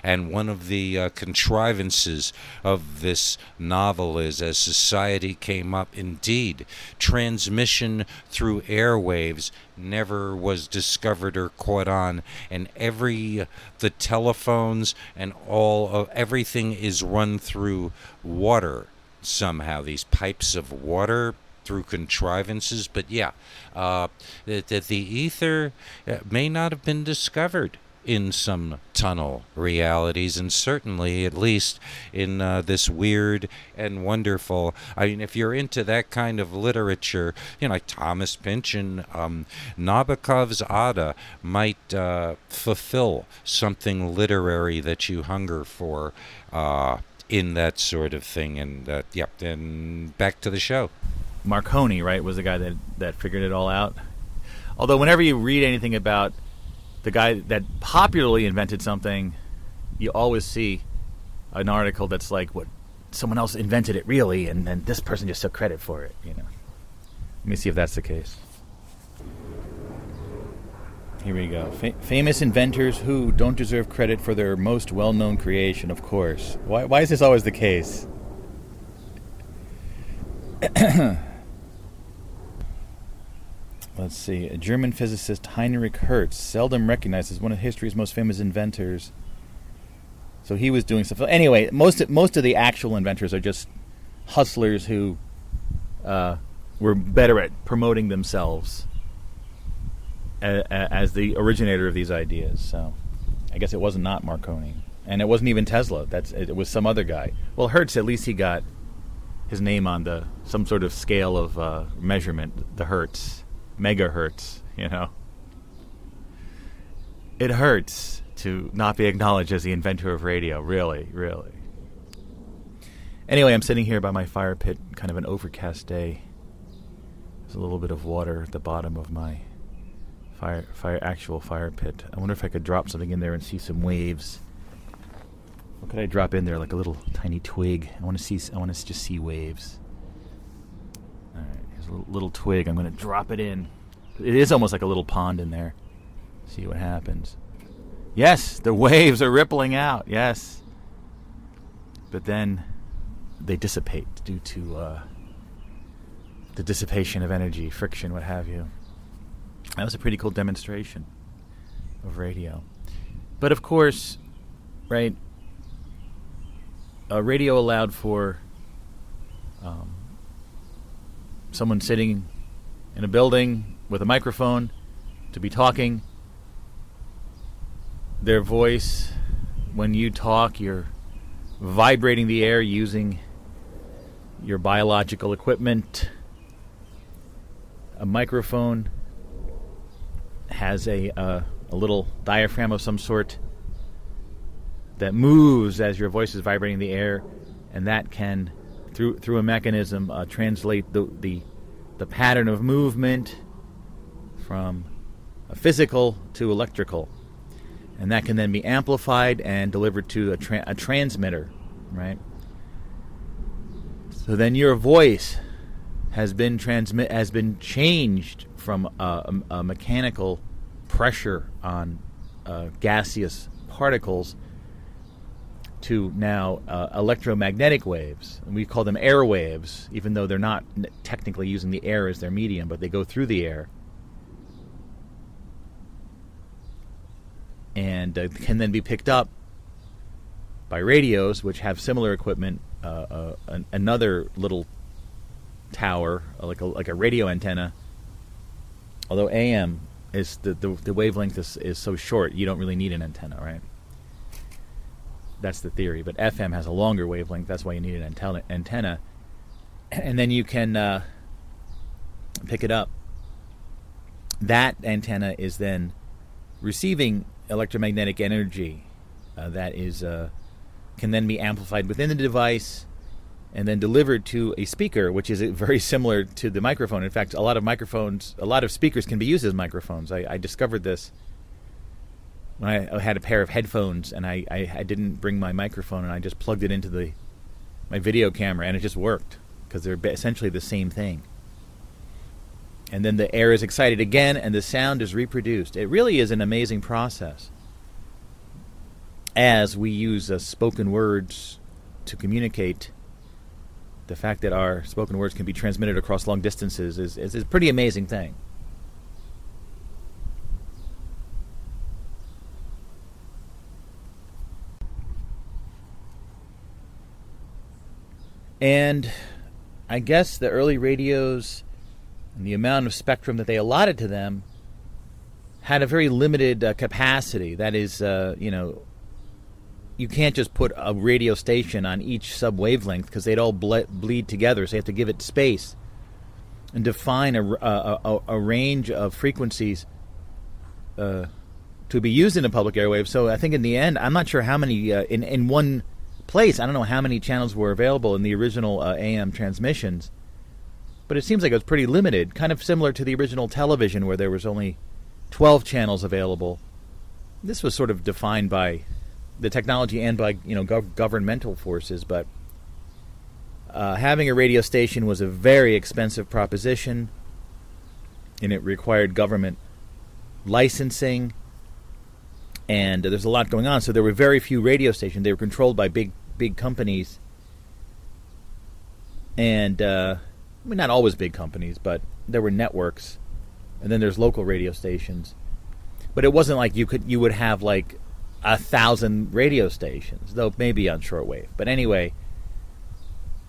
And one of the uh, contrivances of this novel is as society came up, indeed, transmission through airwaves never was discovered or caught on and every the telephones and all of everything is run through water somehow these pipes of water through contrivances. But yeah, uh, that, the ether uh, may not have been discovered in some tunnel realities, and certainly, at least, in uh, this weird and wonderful. I mean, if you're into that kind of literature, you know, like Thomas Pynchon, um, Nabokov's Ada might uh, fulfill something literary that you hunger for. Uh, in that sort of thing. And uh, yep, and back to the show. Marconi, right, was the guy that that figured it all out. Although whenever you read anything about the guy that popularly invented something, you always see an article that's like, "What someone else invented it really, and then this person just took credit for it." You know. Let me see if that's the case. Here we go. Fa- famous inventors who don't deserve credit for their most well known creation, of course. Why, why is this always the case? Let's see. A German physicist, Heinrich Hertz, seldom recognized as one of history's most famous inventors. So he was doing stuff. Anyway, most most of the actual inventors are just hustlers who uh, were better at promoting themselves as the originator of these ideas. So I guess it was not Marconi, and it wasn't even Tesla. That's it was some other guy. Well, Hertz at least he got his name on the some sort of scale of uh, measurement, the Hertz, megahertz. You know, it hurts to not be acknowledged as the inventor of radio. Really, really. Anyway, I'm sitting here by my fire pit, kind of an overcast day. There's a little bit of water at the bottom of my fire, fire, actual fire pit. I wonder if I could drop something in there and see some waves. What could I drop in there? Like a little tiny twig. I want to see. I want to just see waves. All right, here's a little, little twig. I'm going to drop it in. It is almost like a little pond in there. See what happens. Yes, the waves are rippling out. Yes, but then they dissipate due to uh, the dissipation of energy, friction, what have you. That was a pretty cool demonstration of radio. But of course, right, a radio allowed for um, someone sitting in a building with a microphone to be talking. Their voice, when you talk, you're vibrating the air using your biological equipment, a microphone has a a little diaphragm of some sort that moves as your voice is vibrating the air, and that can through through a mechanism uh, translate the, the the pattern of movement from a physical to electrical, and that can then be amplified and delivered to a, tra- a transmitter, right? So then your voice has been transmit has been changed from a, a, mechanical pressure on uh, gaseous particles to now uh, electromagnetic waves. And we call them air waves, even though they're not technically using the air as their medium, but they go through the air. And uh, can then be picked up by radios, which have similar equipment. Uh, uh, an, another little tower, uh, like a, like a radio antenna. Although AM is the, the, the wavelength is, is so short, you don't really need an antenna, right? That's the theory. But FM has a longer wavelength. That's why you need an antenna. And then you can uh, pick it up. That antenna is then receiving electromagnetic energy uh, that is uh, can then be amplified within the device and then delivered to a speaker, which is very similar to the microphone. In fact, a lot of microphones, a lot of speakers can be used as microphones. I, I discovered this when I, had a pair of headphones and I, I, I, didn't bring my microphone and I just plugged it into the my video camera and it just worked because they're essentially the same thing. And then the air is excited again and the sound is reproduced. It really is an amazing process as we use uh, spoken words to communicate, the fact that our spoken words can be transmitted across long distances is, is, is a pretty amazing thing. And I guess the early radios and the amount of spectrum that they allotted to them had a very limited uh, capacity. That is, uh, you know, you can't just put a radio station on each sub wavelength because they'd all ble- bleed together. So you have to give it space and define a, a, a, a range of frequencies uh, to be used in a public airwave. So I think in the end, I'm not sure how many uh, in in one place. I don't know how many channels were available in the original uh, AM transmissions, but it seems like it was pretty limited. Kind of similar to the original television, where there was only 12 channels available. This was sort of defined by the technology and by you know gov- governmental forces. But uh, having a radio station was a very expensive proposition, and it required government licensing. And there's a lot going on, so there were very few radio stations. They were controlled by big big companies, and uh, I mean not always big companies, but there were networks, and then there's local radio stations. But it wasn't like you could you would have like a thousand radio stations, though maybe on shortwave. But anyway,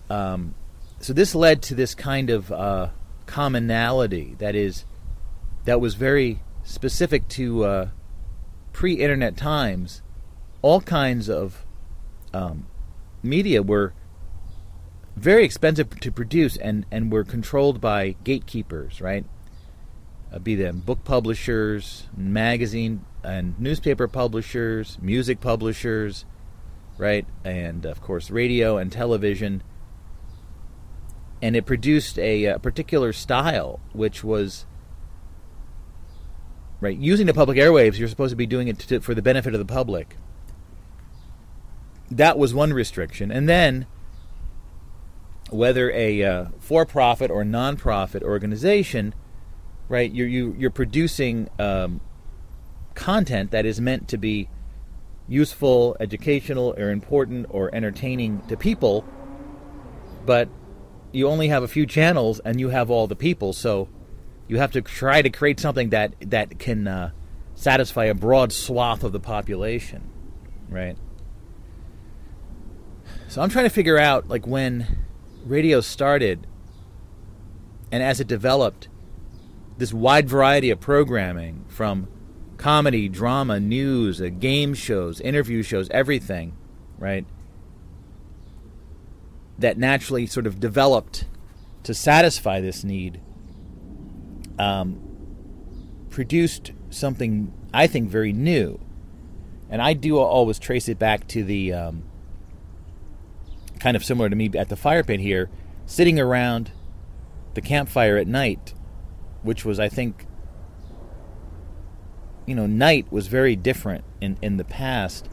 um, so this led to this kind of uh, commonality that is that was very specific to uh, pre-internet times. All kinds of um, media were very expensive to produce and, and were controlled by gatekeepers, right? Uh, be them book publishers, magazine and newspaper publishers, music publishers, right? And of course, radio and television. And it produced a, a particular style, which was right using the public airwaves. You're supposed to be doing it to, for the benefit of the public. That was one restriction, and then whether a uh, for-profit or non-profit organization, right? You're you, are you are producing um, content that is meant to be useful, educational, or important or entertaining to people, but you only have a few channels and you have all the people, so you have to try to create something that that can uh, satisfy a broad swath of the population, right? So I'm trying to figure out like when radio started and as it developed this wide variety of programming from comedy, drama, news, uh, game shows, interview shows, everything, right? That naturally sort of developed to satisfy this need, um, produced something I think very new. And I do always trace it back to the um, kind of similar to me at the fire pit here, sitting around the campfire at night, which was, I think, you know, night was very different in, in the past.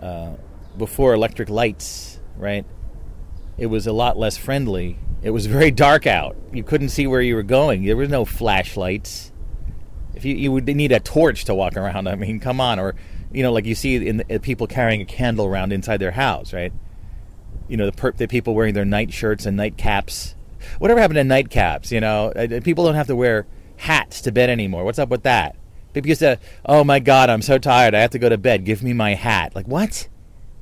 Uh, before electric lights, right? It was a lot less friendly. It was very dark out. You couldn't see where you were going. There was no flashlights. If you you would need a torch to walk around, I mean, come on, or you know, like you see in the, uh, people carrying a candle around inside their house, right? You know, the, per- the people wearing their night shirts and night caps. Whatever happened to nightcaps? You know, Uh, people don't have to wear hats to bed anymore. What's up with that? Used to, oh my God, I'm so tired. I have to go to bed. Give me my hat. Like, what?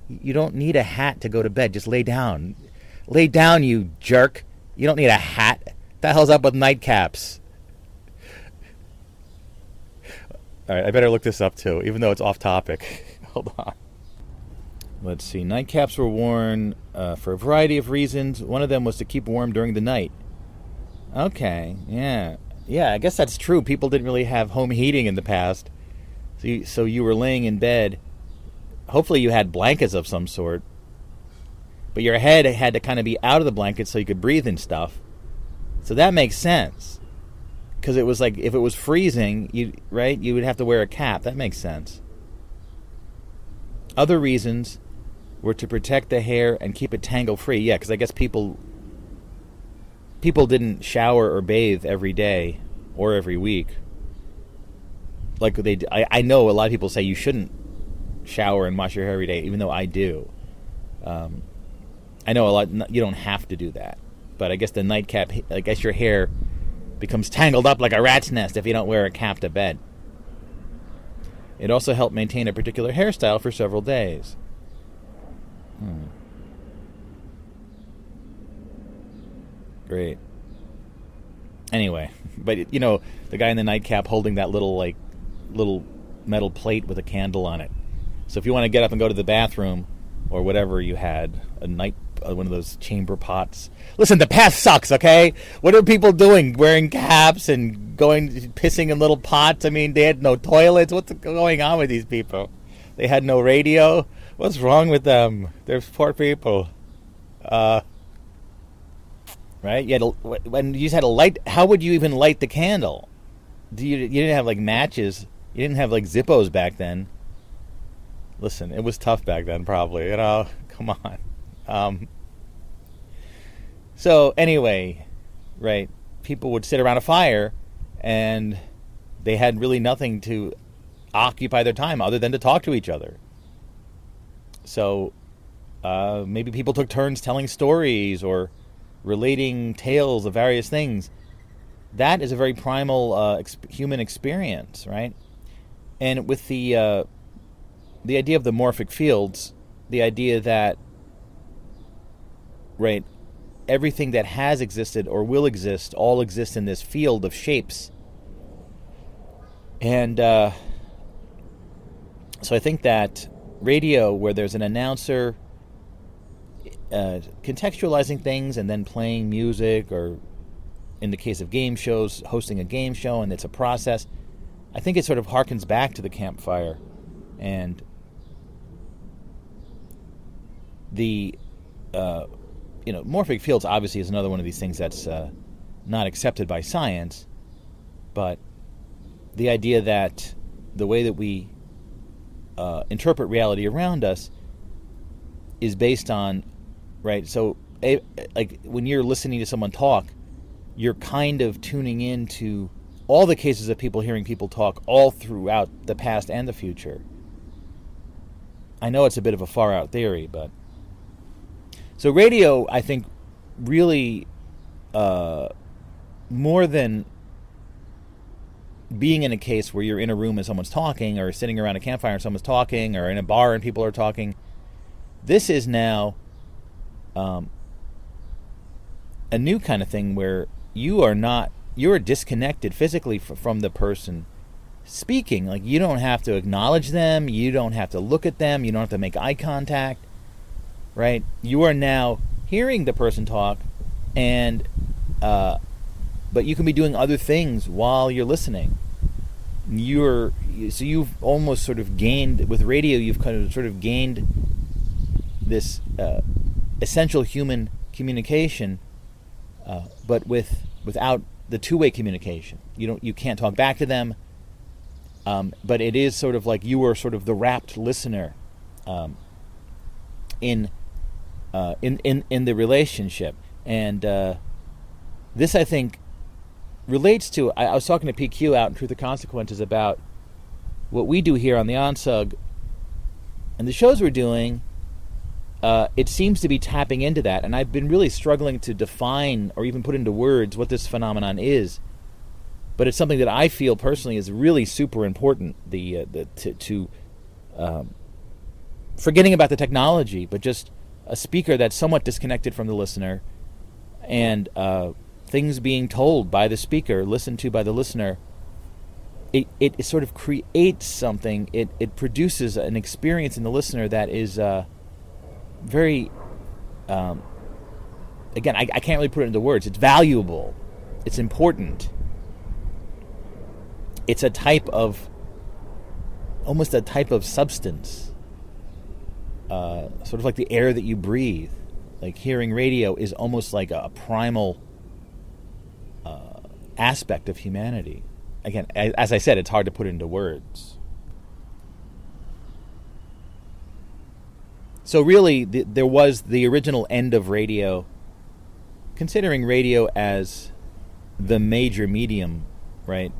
You don't need a hat to go to bed. Just lay down. Lay down, you jerk. You don't need a hat. what The hell's up with nightcaps? All right, I better look this up too, even though it's off topic. Hold on. Let's see. Nightcaps were worn uh, for a variety of reasons. One of them was to keep warm during the night. Okay, yeah. Yeah, I guess that's true. People didn't really have home heating in the past. So you, so you were laying in bed. Hopefully, you had blankets of some sort. But your head had to kind of be out of the blanket so you could breathe and stuff. So that makes sense. Because it was like, if it was freezing, you right, you would have to wear a cap. That makes sense. Other reasons were to protect the hair and keep it tangle free. Yeah, because I guess people people didn't shower or bathe every day or every week. Like they, I, I know a lot of people say you shouldn't shower and wash your hair every day, even though I do. Um, I know a lot. You don't have to do that, but I guess the nightcap. I guess your hair becomes tangled up like a rat's nest if you don't wear a cap to bed. It also helped maintain a particular hairstyle for several days. Hmm. Great. Anyway, but you know, the guy in the nightcap holding that little like little metal plate with a candle on it. So if you want to get up and go to the bathroom or whatever you had, a night uh, one of those chamber pots. Listen, the past sucks, okay? What are people doing? Wearing caps and going pissing in little pots? I mean, they had no toilets. What's going on with these people? They had no radio. What's wrong with them? They're poor people. Uh right? You had a, when you just had a light. How would you even light the candle? Do you you didn't have like matches. You didn't have like Zippos back then. Listen, it was tough back then, probably. You know, come on. Um, so anyway, right? People would sit around a fire, and they had really nothing to occupy their time other than to talk to each other. So uh, maybe people took turns telling stories or relating tales of various things, that is a very primal uh, human experience, right? And with the uh, the idea of the morphic fields, the idea that right everything that has existed or will exist all exists in this field of shapes, and uh, so I think that radio, where there's an announcer uh, contextualizing things and then playing music, or in the case of game shows, hosting a game show, and it's a process. I think it sort of harkens back to the campfire, and the uh, you know morphic fields obviously is another one of these things that's uh, not accepted by science, but the idea that the way that we uh, interpret reality around us is based on right? So, like when you're listening to someone talk, you're kind of tuning into all the cases of people hearing people talk all throughout the past and the future. I know it's a bit of a far out theory, but so radio, I think, really uh, more than being in a case where you're in a room and someone's talking, or sitting around a campfire and someone's talking, or in a bar and people are talking. This is now um, a new kind of thing where you are not you are disconnected physically from the person speaking. Like you don't have to acknowledge them. You don't have to look at them. You don't have to make eye contact right? You are now hearing the person talk and uh, but you can be doing other things while you're listening. You're so you've almost sort of gained with radio you've kind of sort of gained this uh, essential human communication, uh, but with without the two-way communication. You don't you can't talk back to them. Um, but it is sort of like you are sort of the rapt listener um, in, uh, in in in the relationship, and uh, this I think relates to. I, I, was talking to PQ out in Truth or Consequences about what we do here on the OnSug And the shows we're doing, uh, it seems to be tapping into that. And I've been really struggling to define or even put into words what this phenomenon is. But it's something that I feel personally is really super important. The, uh, the to, to um, forgetting about the technology, but just a speaker that's somewhat disconnected from the listener, and uh, things being told by the speaker, listened to by the listener. It, it, sort of creates something. It, it produces an experience in the listener that is uh, very, um, again, I, I can't really put it into words. It's valuable. It's important. It's a type of, almost a type of substance uh, sort of like the air that you breathe. Like hearing radio is almost like a, primal uh, aspect of humanity. Again, as I said, it's hard to put into words. So really, the, there was the original end of radio, considering radio as the major medium, right?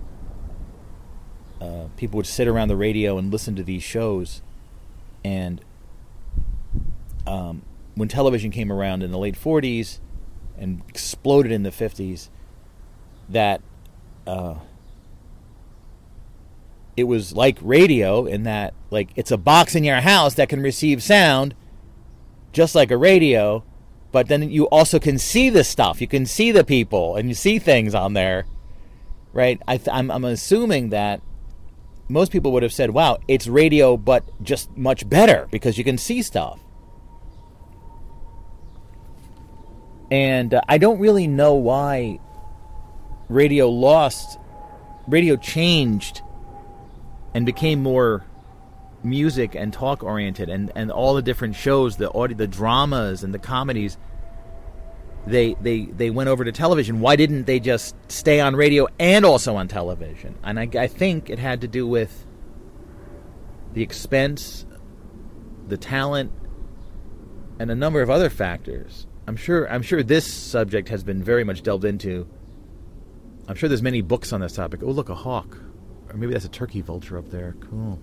Uh, people would sit around the radio and listen to these shows, and um, when television came around in the late 40s and exploded in the 50s, that uh, it was like radio in that like it's a box in your house that can receive sound just like a radio but then you also can see the stuff. You can see the people and you see things on there right? I am I'm, assuming that most people would have said wow it's radio but just much better because you can see stuff. And uh, I don't really know why radio lost, radio changed and became more music and talk oriented and, and all the different shows, the audio, the dramas and the comedies they they they went over to television. Why didn't they just stay on radio and also on television? And I, I think it had to do with the expense, the talent, and a number of other factors. I'm sure I'm sure this subject has been very much delved into. I'm sure there's many books on this topic. Oh, look, a hawk. Or maybe that's a turkey vulture up there. Cool.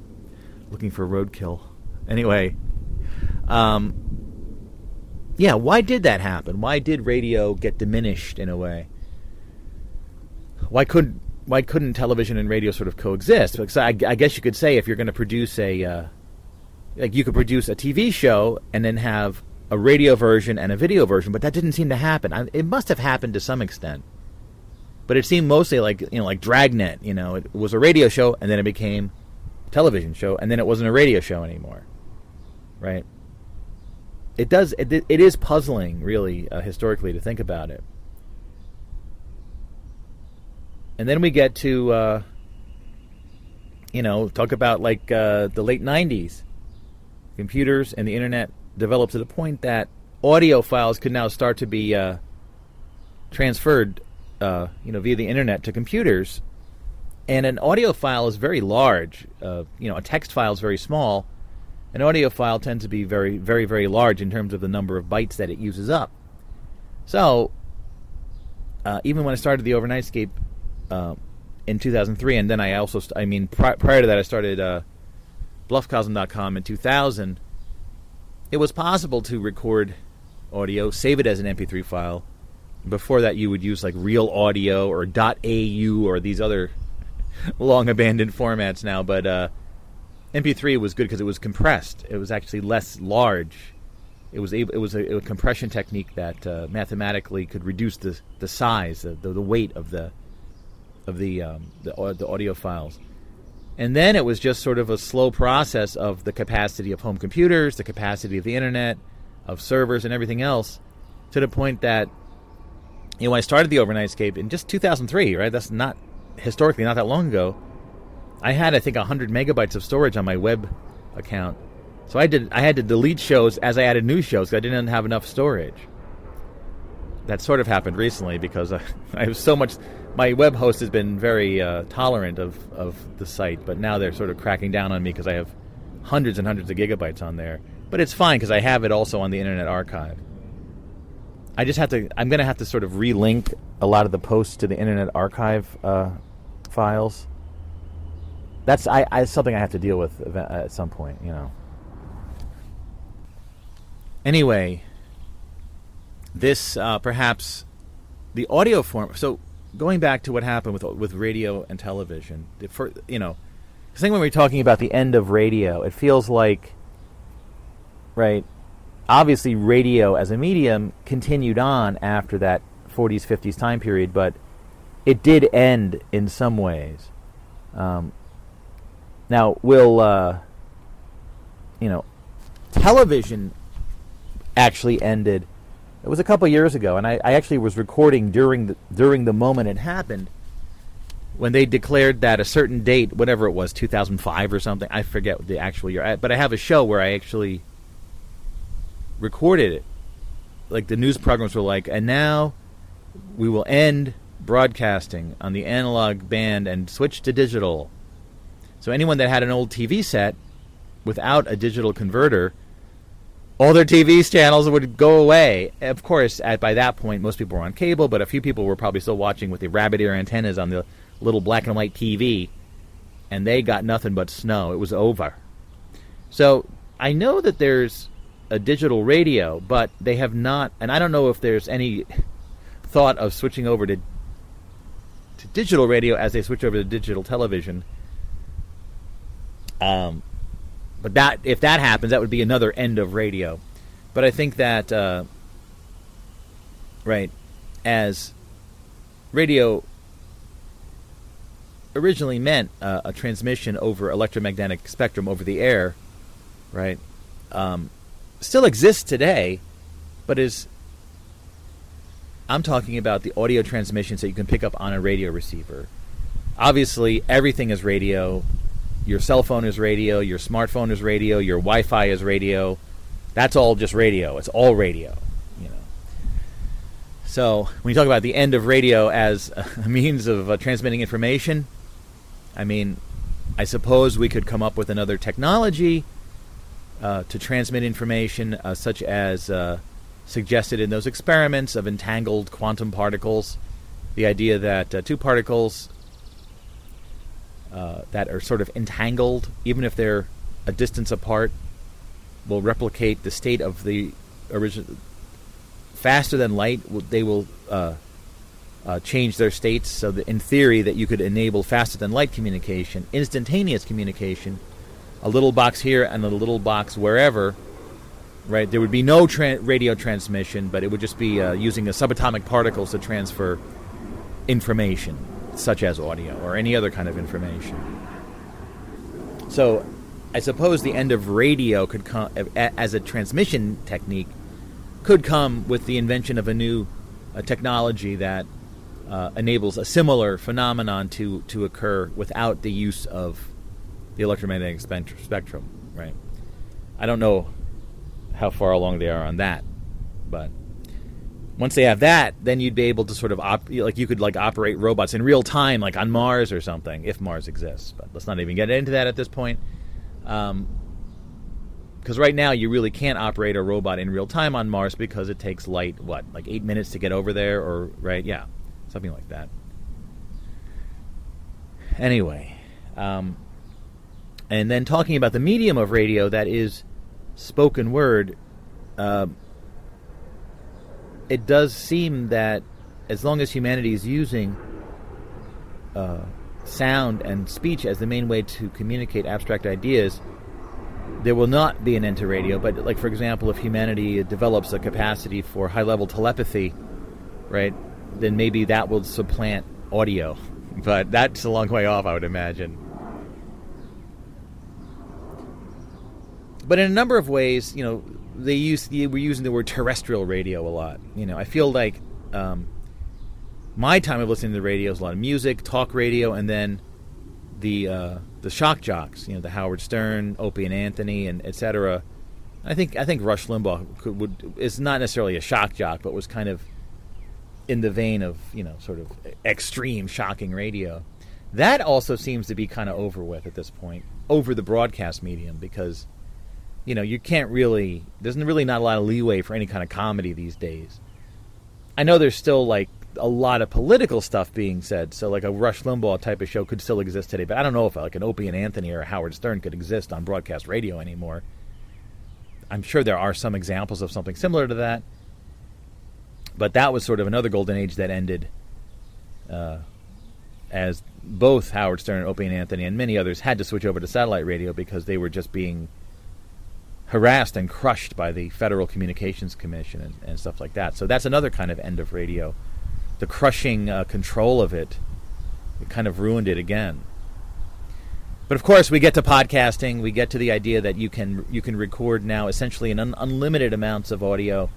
Looking for a roadkill. Anyway, um, yeah, why did that happen? Why did radio get diminished in a way? Why could why couldn't television and radio sort of coexist? Because I, I guess you could say if you're going to produce a uh, like you could produce a TV show and then have a radio version and a video version, but that didn't seem to happen. I, it must have happened to some extent, but it seemed mostly like you know, like Dragnet. You know, it was a radio show, and then it became a television show, and then it wasn't a radio show anymore. Right? It does. It, it is puzzling, really, uh, historically, to think about it. And then we get to, uh, you know, talk about like uh, the late '90s, computers and the internet developed to the point that audio files could now start to be uh, transferred, uh, you know, via the internet to computers. And an audio file is very large. Uh, you know, a text file is very small. An audio file tends to be very, very, very large in terms of the number of bytes that it uses up. So, uh, even when I started the Overnightscape uh, in 2003, and then I also, st- I mean, pri- prior to that, I started uh, BluffCosm.com in 2000 it was possible to record audio, save it as an MP3 file. Before that, you would use like Real Audio or .au or these other long abandoned formats now. But uh, MP3 was good because it was compressed. It was actually less large. It was able, it was a, a compression technique that uh, mathematically could reduce the the size, the, the, weight of the of the um, the, the audio files. And then it was just sort of a slow process of the capacity of home computers, the capacity of the internet, of servers, and everything else, to the point that, you know, when I started the Overnightscape in just 2003, right? That's not historically not that long ago. I had, I think, 100 megabytes of storage on my web account. So I did. I had to delete shows as I added new shows because I didn't have enough storage. That sort of happened recently because I, I have so much my web host has been very uh, tolerant of, of the site, but now they're sort of cracking down on me because I have hundreds and hundreds of gigabytes on there. But it's fine because I have it also on the Internet Archive. I just have to. I'm going to have to sort of relink a lot of the posts to the Internet Archive uh, files. That's I, I something I have to deal with at some point. You know, anyway, this uh, perhaps the audio form. So going back to what happened with with radio and television, the you know, I think when we're talking about the end of radio, it feels like, right? Obviously, radio as a medium continued on after that 40s, 50s time period, but it did end in some ways. Um, now, will uh, you know, television actually ended. It was a couple years ago, and I, I actually was recording during the during the moment it happened when they declared that a certain date, whatever it was, 2005 or something. I forget the actual year, but I have a show where I actually recorded it. Like the news programs were like, and now we will end broadcasting on the analog band and switch to digital. So anyone that had an old TV set without a digital converter, all their TV channels would go away. Of course, at, by that point, most people were on cable, but a few people were probably still watching with the rabbit ear antennas on the little black and white TV, and they got nothing but snow. It was over. So I know that there's a digital radio, but they have not, and I don't know if there's any thought of switching over to to digital radio as they switch over to digital television. Um, but that if that happens, that would be another end of radio. But I think that uh, right as radio originally meant uh, a transmission over electromagnetic spectrum over the air, right? Um, still exists today, but is I'm talking about the audio transmissions that you can pick up on a radio receiver. Obviously, everything is radio. Your cell phone is radio. Your smartphone is radio. Your Wi-Fi is radio. That's all just radio. It's all radio. You know. So when you talk about the end of radio as a means of uh, transmitting information, I mean, I suppose we could come up with another technology uh, to transmit information, uh, such as uh, suggested in those experiments of entangled quantum particles. The idea that uh, two particles uh, that are sort of entangled, even if they're a distance apart, will replicate the state of the original faster than light. They will uh, uh, change their states so that, in theory, that you could enable faster than light communication, instantaneous communication, a little box here and a little box wherever right? There would be no tra- radio transmission, but it would just be uh, using the subatomic particles to transfer information, such as audio or any other kind of information. So, I suppose the end of radio could come as a transmission technique could come with the invention of a new technology that uh, enables a similar phenomenon to to occur without the use of the electromagnetic spectrum, right? I don't know how far along they are on that. But once they have that, then you'd be able to sort of op- like you could like operate robots in real time, like on Mars or something, if Mars exists. But let's not even get into that at this point. Um, because right now you really can't operate a robot in real time on Mars because it takes light what like eight minutes to get over there, or right? Yeah, something like that. Anyway, um, and then talking about the medium of radio that is spoken word, uh, it does seem that as long as humanity is using uh, sound and speech as the main way to communicate abstract ideas, there will not be an end to radio. But, like, for example, if humanity develops a capacity for high level telepathy, right, then maybe that will supplant audio. But that's a long way off, I would imagine. But in a number of ways, you know, they use they were using the word terrestrial radio a lot. You know, I feel like um, my time of listening to the radio is a lot of music, talk radio, and then the uh, the shock jocks. You know, the Howard Stern, Opie and Anthony, and etc. I think I think Rush Limbaugh could, would is not necessarily a shock jock, but was kind of in the vein of you know sort of extreme shocking radio. That also seems to be kind of over with at this point, over the broadcast medium because you know, you can't really. There's really not a lot of leeway for any kind of comedy these days. I know there's still like a lot of political stuff being said, so like a Rush Limbaugh type of show could still exist today. But I don't know if like an Opie and Anthony or a Howard Stern could exist on broadcast radio anymore. I'm sure there are some examples of something similar to that, but that was sort of another golden age that ended uh, as both Howard Stern and Opie and Anthony and many others had to switch over to satellite radio because they were just being harassed and crushed by the Federal Communications Commission and, and stuff like that. So that's another kind of end of radio. The crushing uh, control of it, it kind of ruined it again. But of course, we get to podcasting. We get to the idea that you can you can record now essentially an un- unlimited amounts of audio,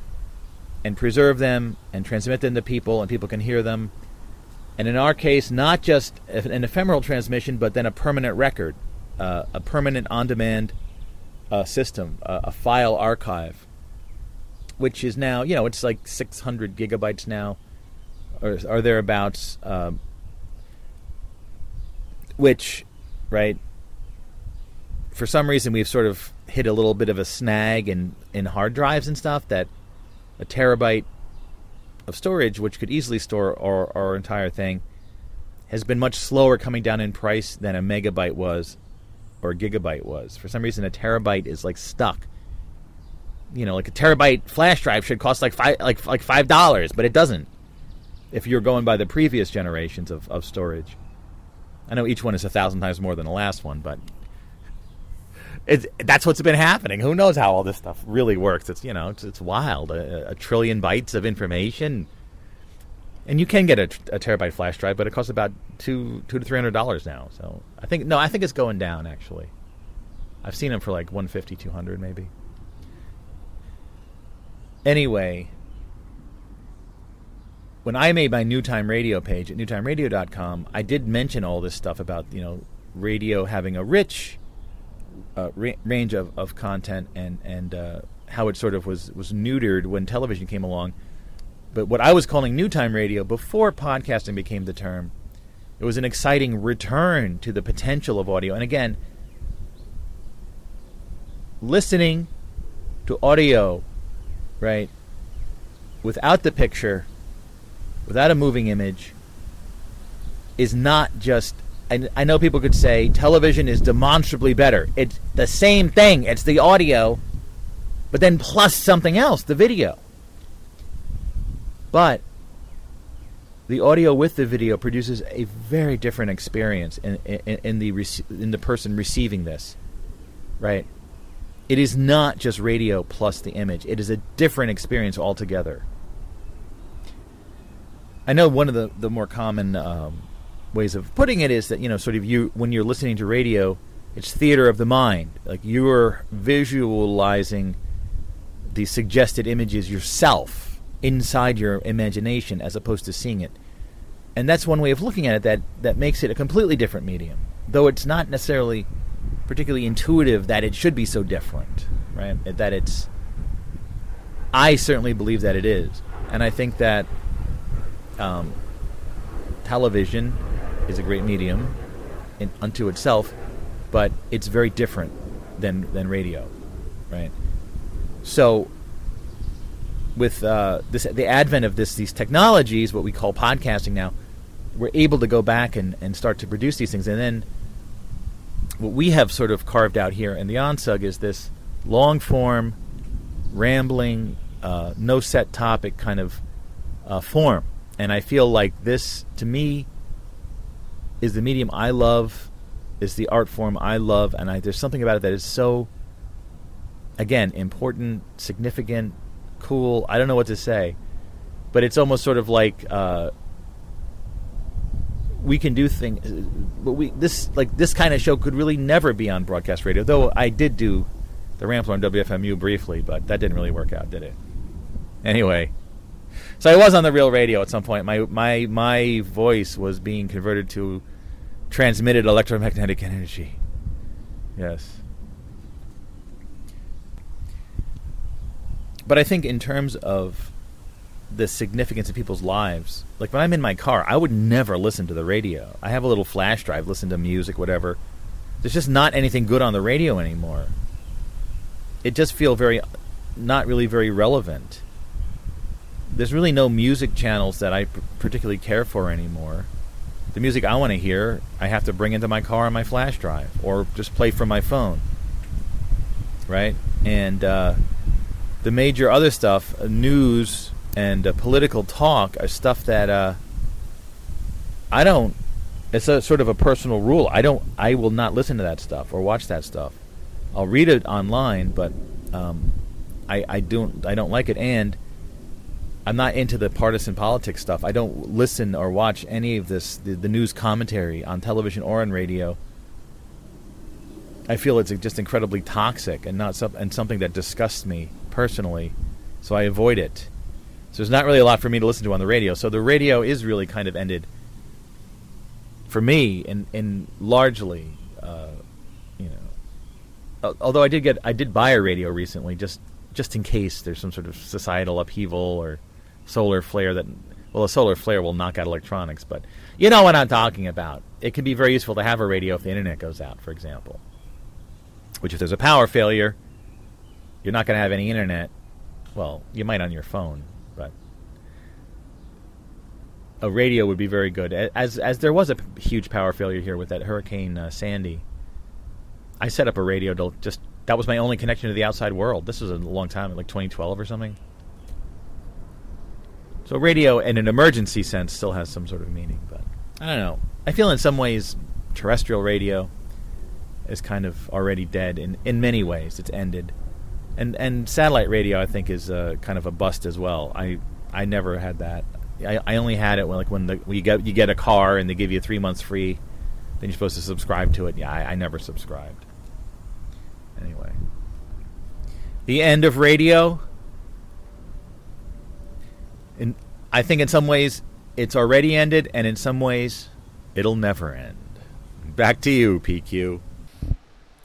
and preserve them and transmit them to people, and people can hear them. And in our case, not just an ephemeral transmission, but then a permanent record, uh, a permanent on-demand uh, system, a file archive, which is now you know it's like 600 gigabytes now, or are thereabouts. Um, which right? For some reason, we've sort of hit a little bit of a snag in, in hard drives and stuff that a terabyte of storage, which could easily store our, our entire thing, has been much slower coming down in price than a megabyte was or gigabyte was. For some reason, a terabyte is like stuck. You know, like a terabyte flash drive should cost like five, like like five dollars, but it doesn't. If you're going by the previous generations of, of storage. I know each one is a thousand times more than the last one, but it's, that's what's been happening. Who knows how all this stuff really works? It's you know it's, it's wild. A, a trillion bytes of information, and you can get a, a, terabyte flash drive, but it costs about two two to three hundred dollars now. So I think no, I think it's going down actually. I've seen them for like 150, 200 maybe. Anyway, when I made my New Time Radio page at newtimeradio.com, I did mention all this stuff about you know radio having a rich uh, ra- range of, of content and and uh, how it sort of was was neutered when television came along. But what I was calling New Time Radio before podcasting became the term, it was an exciting return to the potential of audio. And again, listening to audio, right, without the picture without a moving image is not just I, I know people could say television is demonstrably better. It's the same thing. It's the audio, but then plus something else, the video. But the audio with the video produces a very different experience in, in, in the in the person receiving this, right? It is not just radio plus the image. It is a different experience altogether. I know one of the the more common um, ways of putting it is that you know, sort of you when you're listening to radio, it's theater of the mind. Like you are visualizing the suggested images yourself inside your imagination, as opposed to seeing it. And that's one way of looking at it that that makes it a completely different medium, though it's not necessarily particularly intuitive that it should be so different, right? That it's. I certainly believe that it is, and I think that um, television is a great medium in, unto itself, but it's very different than than radio, right? So, with uh, this, the advent of this, these technologies, what we call podcasting now, we're able to go back and, and start to produce these things, and then what we have sort of carved out here in the ONSUG is this long form, rambling, uh, no set topic kind of uh, form. And I feel like this, to me, is the medium I love, is the art form I love, and I, there's something about it that is so, again, important, significant, cool. I don't know what to say, but it's almost sort of like uh, we can do things, but we this like this kind of show could really never be on broadcast radio. Though I did do the Rambler on WFMU briefly, but that didn't really work out, did it? Anyway. So I was on the real radio at some point. My my my voice was being converted to transmitted electromagnetic energy. Yes. But I think in terms of the significance of people's lives, like when I'm in my car, I would never listen to the radio. I have a little flash drive, listen to music, whatever. There's just not anything good on the radio anymore. It just feel very not really very relevant there's really no music channels that I particularly care for anymore. The music I want to hear, I have to bring into my car on my flash drive or just play from my phone. right? And uh, the major other stuff, uh, news and uh, political talk, are stuff that uh, I don't. It's a sort of a personal rule. I don't. I will not listen to that stuff or watch that stuff. I'll read it online, but um, I, I don't. I don't like it, and I'm not into the partisan politics stuff. I don't listen or watch any of this, the, the news commentary on television or on radio. I feel it's just incredibly toxic and not some, and something that disgusts me personally, so I avoid it. So there's not really a lot for me to listen to on the radio. So the radio is really kind of ended for me, and and largely, uh, you know. Although I did get, I did buy a radio recently, just just in case there's some sort of societal upheaval or solar flare that. Well, a solar flare will knock out electronics, but you know what I'm talking about. It can be very useful to have a radio if the internet goes out, for example. Which, if there's a power failure, you're not going to have any internet. Well, you might on your phone, but a radio would be very good. As as there was a huge power failure here with that Hurricane uh, Sandy, I set up a radio to just that was my only connection to the outside world. This was a long time, like 2012 or something. So radio, in an emergency sense, still has some sort of meaning, but I don't know. I feel in some ways terrestrial radio is kind of already dead in in many ways. It's ended, and and satellite radio I think is uh, kind of a bust as well. I I never had that. I, I only had it when like when the when you get you get a car and they give you three months free, then you're supposed to subscribe to it. Yeah, I, I never subscribed. Anyway, the end of radio. And I think in some ways it's already ended, and in some ways it'll never end. Back to you, PQ.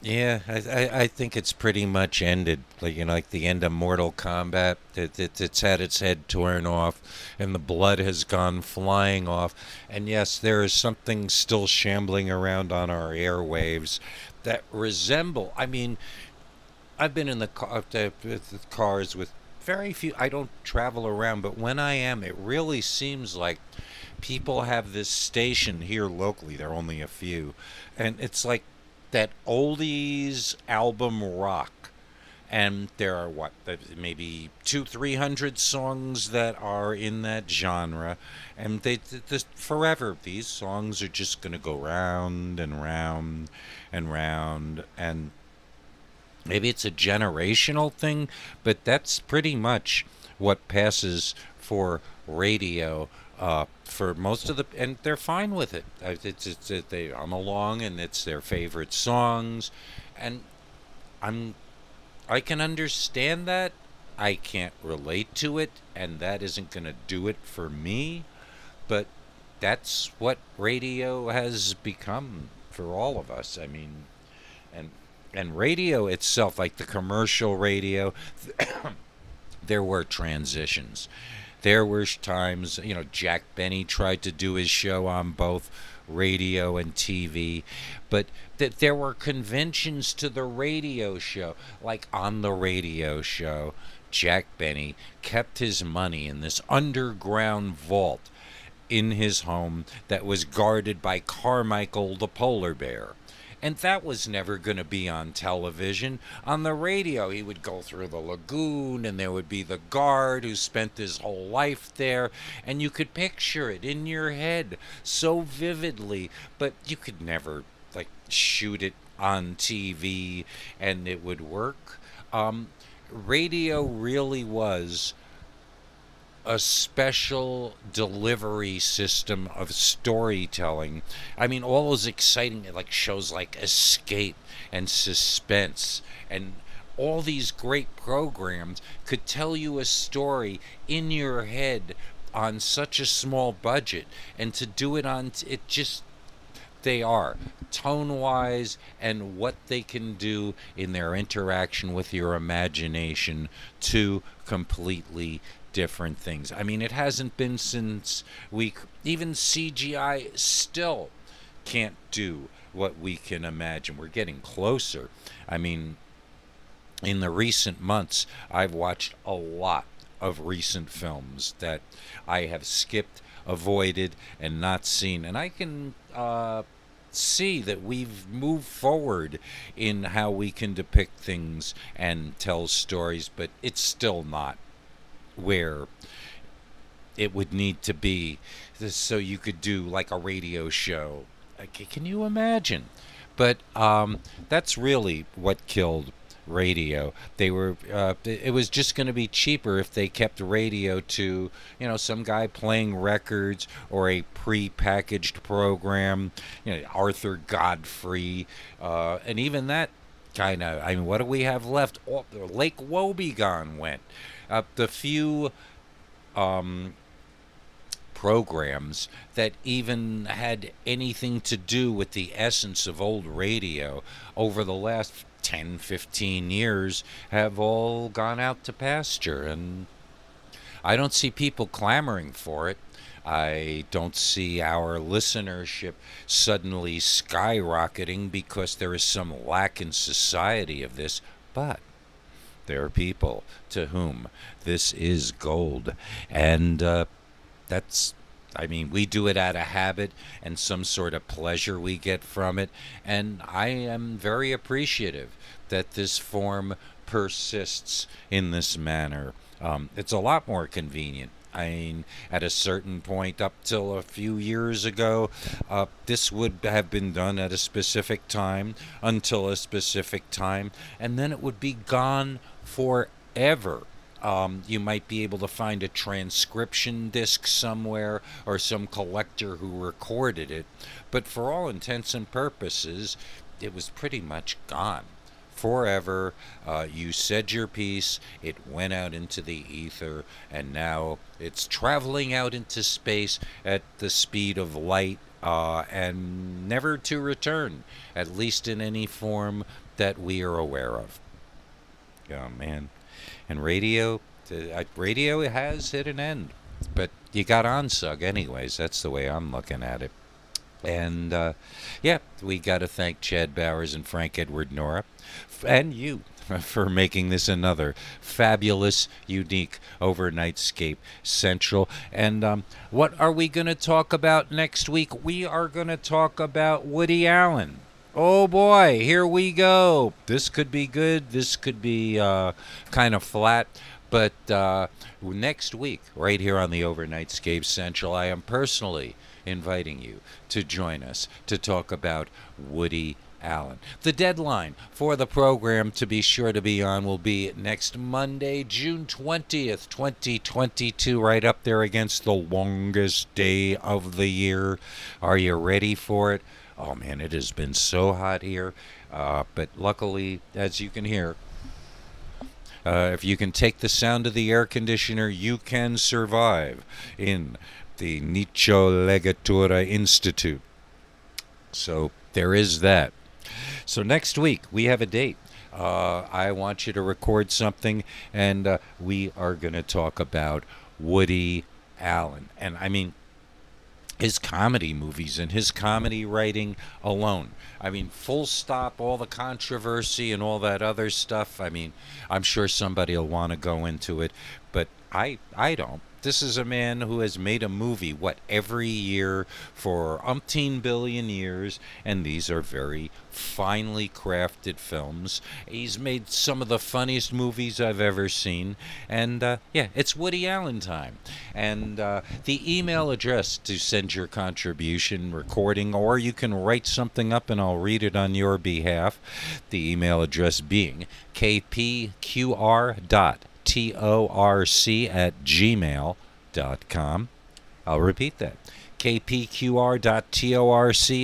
Yeah, I, I, think it's pretty much ended. Like you know, like the end of Mortal Kombat. It, it, it's had its head torn off, and the blood has gone flying off. And yes, there is something still shambling around on our airwaves that resemble. I mean, I've been in the car the cars with very few. I don't travel around, but when I am, it really seems like people have this station here locally. There are only a few, and it's like that oldies album rock. And there are what uh, maybe two three hundred songs that are in that genre. And they this forever these songs are just going to go round and round and round. And maybe it's a generational thing but that's pretty much what passes for radio uh, for most of the, and they're fine with it. It's, it's, it, they hum along, and it's their favorite songs, and I'm, I can understand that. I can't relate to it, and that isn't going to do it for me, but that's what radio has become for all of us. I mean, and and radio itself, like the commercial radio, there were transitions there were times, you know, Jack Benny tried to do his show on both radio and TV, but that there were conventions to the radio show, like on the radio show. Jack Benny kept his money in this underground vault in his home that was guarded by Carmichael the polar bear. And that was never going to be on television. On the radio, he would go through the lagoon, and there would be the guard who spent his whole life there. And you could picture it in your head so vividly, but you could never, like, shoot it on TV and it would work. Um, radio really was a special delivery system of storytelling. I mean, all those exciting like shows like Escape and Suspense and all these great programs could tell you a story in your head on such a small budget and to do it on it just they are tone wise and what they can do in their interaction with your imagination to completely different things. I mean, it hasn't been since we even CGI still can't do what we can imagine. We're getting closer. I mean, in the recent months, I've watched a lot of recent films that I have skipped, avoided, and not seen. And I can uh, see that we've moved forward in how we can depict things and tell stories, but it's still not where it would need to be so you could do like a radio show. Can you imagine? But um, that's really what killed radio. They were uh, it was just going to be cheaper if they kept radio to you know some guy playing records or a pre-packaged program. You know Arthur Godfrey, uh, and even that kind of. I mean, what do we have left? Lake Wobegon went. Uh, the few. Um, programs that even had anything to do with the essence of old radio over the last 10, 15 years have all gone out to pasture. And I don't see people clamoring for it. I don't see our listenership suddenly skyrocketing because there is some lack in society of this. But there are people to whom this is gold. And uh, that's I mean, we do it out of habit and some sort of pleasure we get from it. And I am very appreciative that this form persists in this manner. Um, it's a lot more convenient. I mean, at a certain point, up till a few years ago, uh, this would have been done at a specific time until a specific time, and then it would be gone forever. Um, you might be able to find a transcription disc somewhere or some collector who recorded it, but for all intents and purposes, it was pretty much gone forever. Uh, you said your piece, it went out into the ether, and now it's traveling out into space at the speed of light uh, and never to return, at least in any form that we are aware of. Oh, man and radio radio has hit an end but you got ONSUG anyways that's the way i'm looking at it and uh, yeah we got to thank chad bowers and frank edward nora and you for making this another fabulous, unique overnightscape central. And um, what are we going to talk about next week? We are going to talk about Woody Allen. Oh boy, here we go. This could be good. This could be uh, kind of flat. But uh, next week, right here on the Overnightscape Central, I am personally inviting you to join us to talk about Woody Allen. The deadline for the program to be sure to be on will be next Monday, June 20th, 2022, right up there against the longest day of the year. Are you ready for it? Oh man, it has been so hot here. Uh, but luckily, as you can hear, uh, if you can take the sound of the air conditioner, you can survive in the Nicho Legatura Institute. So there is that. So next week, we have a date. Uh, I want you to record something, and uh, we are going to talk about Woody Allen. And I mean, his comedy movies and his comedy writing alone. I mean, full stop, all the controversy and all that other stuff. I mean, I'm sure somebody will want to go into it, but I I don't. This is a man who has made a movie, what, every year for umpteen billion years, and these are very finely crafted films. He's made some of the funniest movies I've ever seen, and uh, yeah, it's Woody Allen time. And uh, the email address to send your contribution, recording, or you can write something up and I'll read it on your behalf. The email address being kpqr dot T-O-R-C at gmail.com. I'll repeat that. kpqr.torc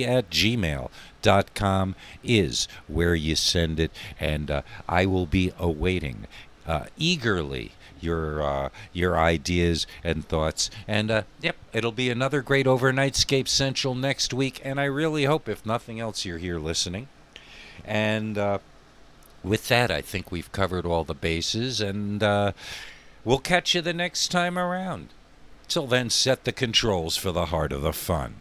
at gmail.com is where you send it, and uh, I will be awaiting uh, eagerly your uh, your ideas and thoughts. And uh, yep, it'll be another great overnightscape central next week. And I really hope, if nothing else, you're here listening. And uh, with that, I think we've covered all the bases, and uh, we'll catch you the next time around. Till then, set the controls for the heart of the fun.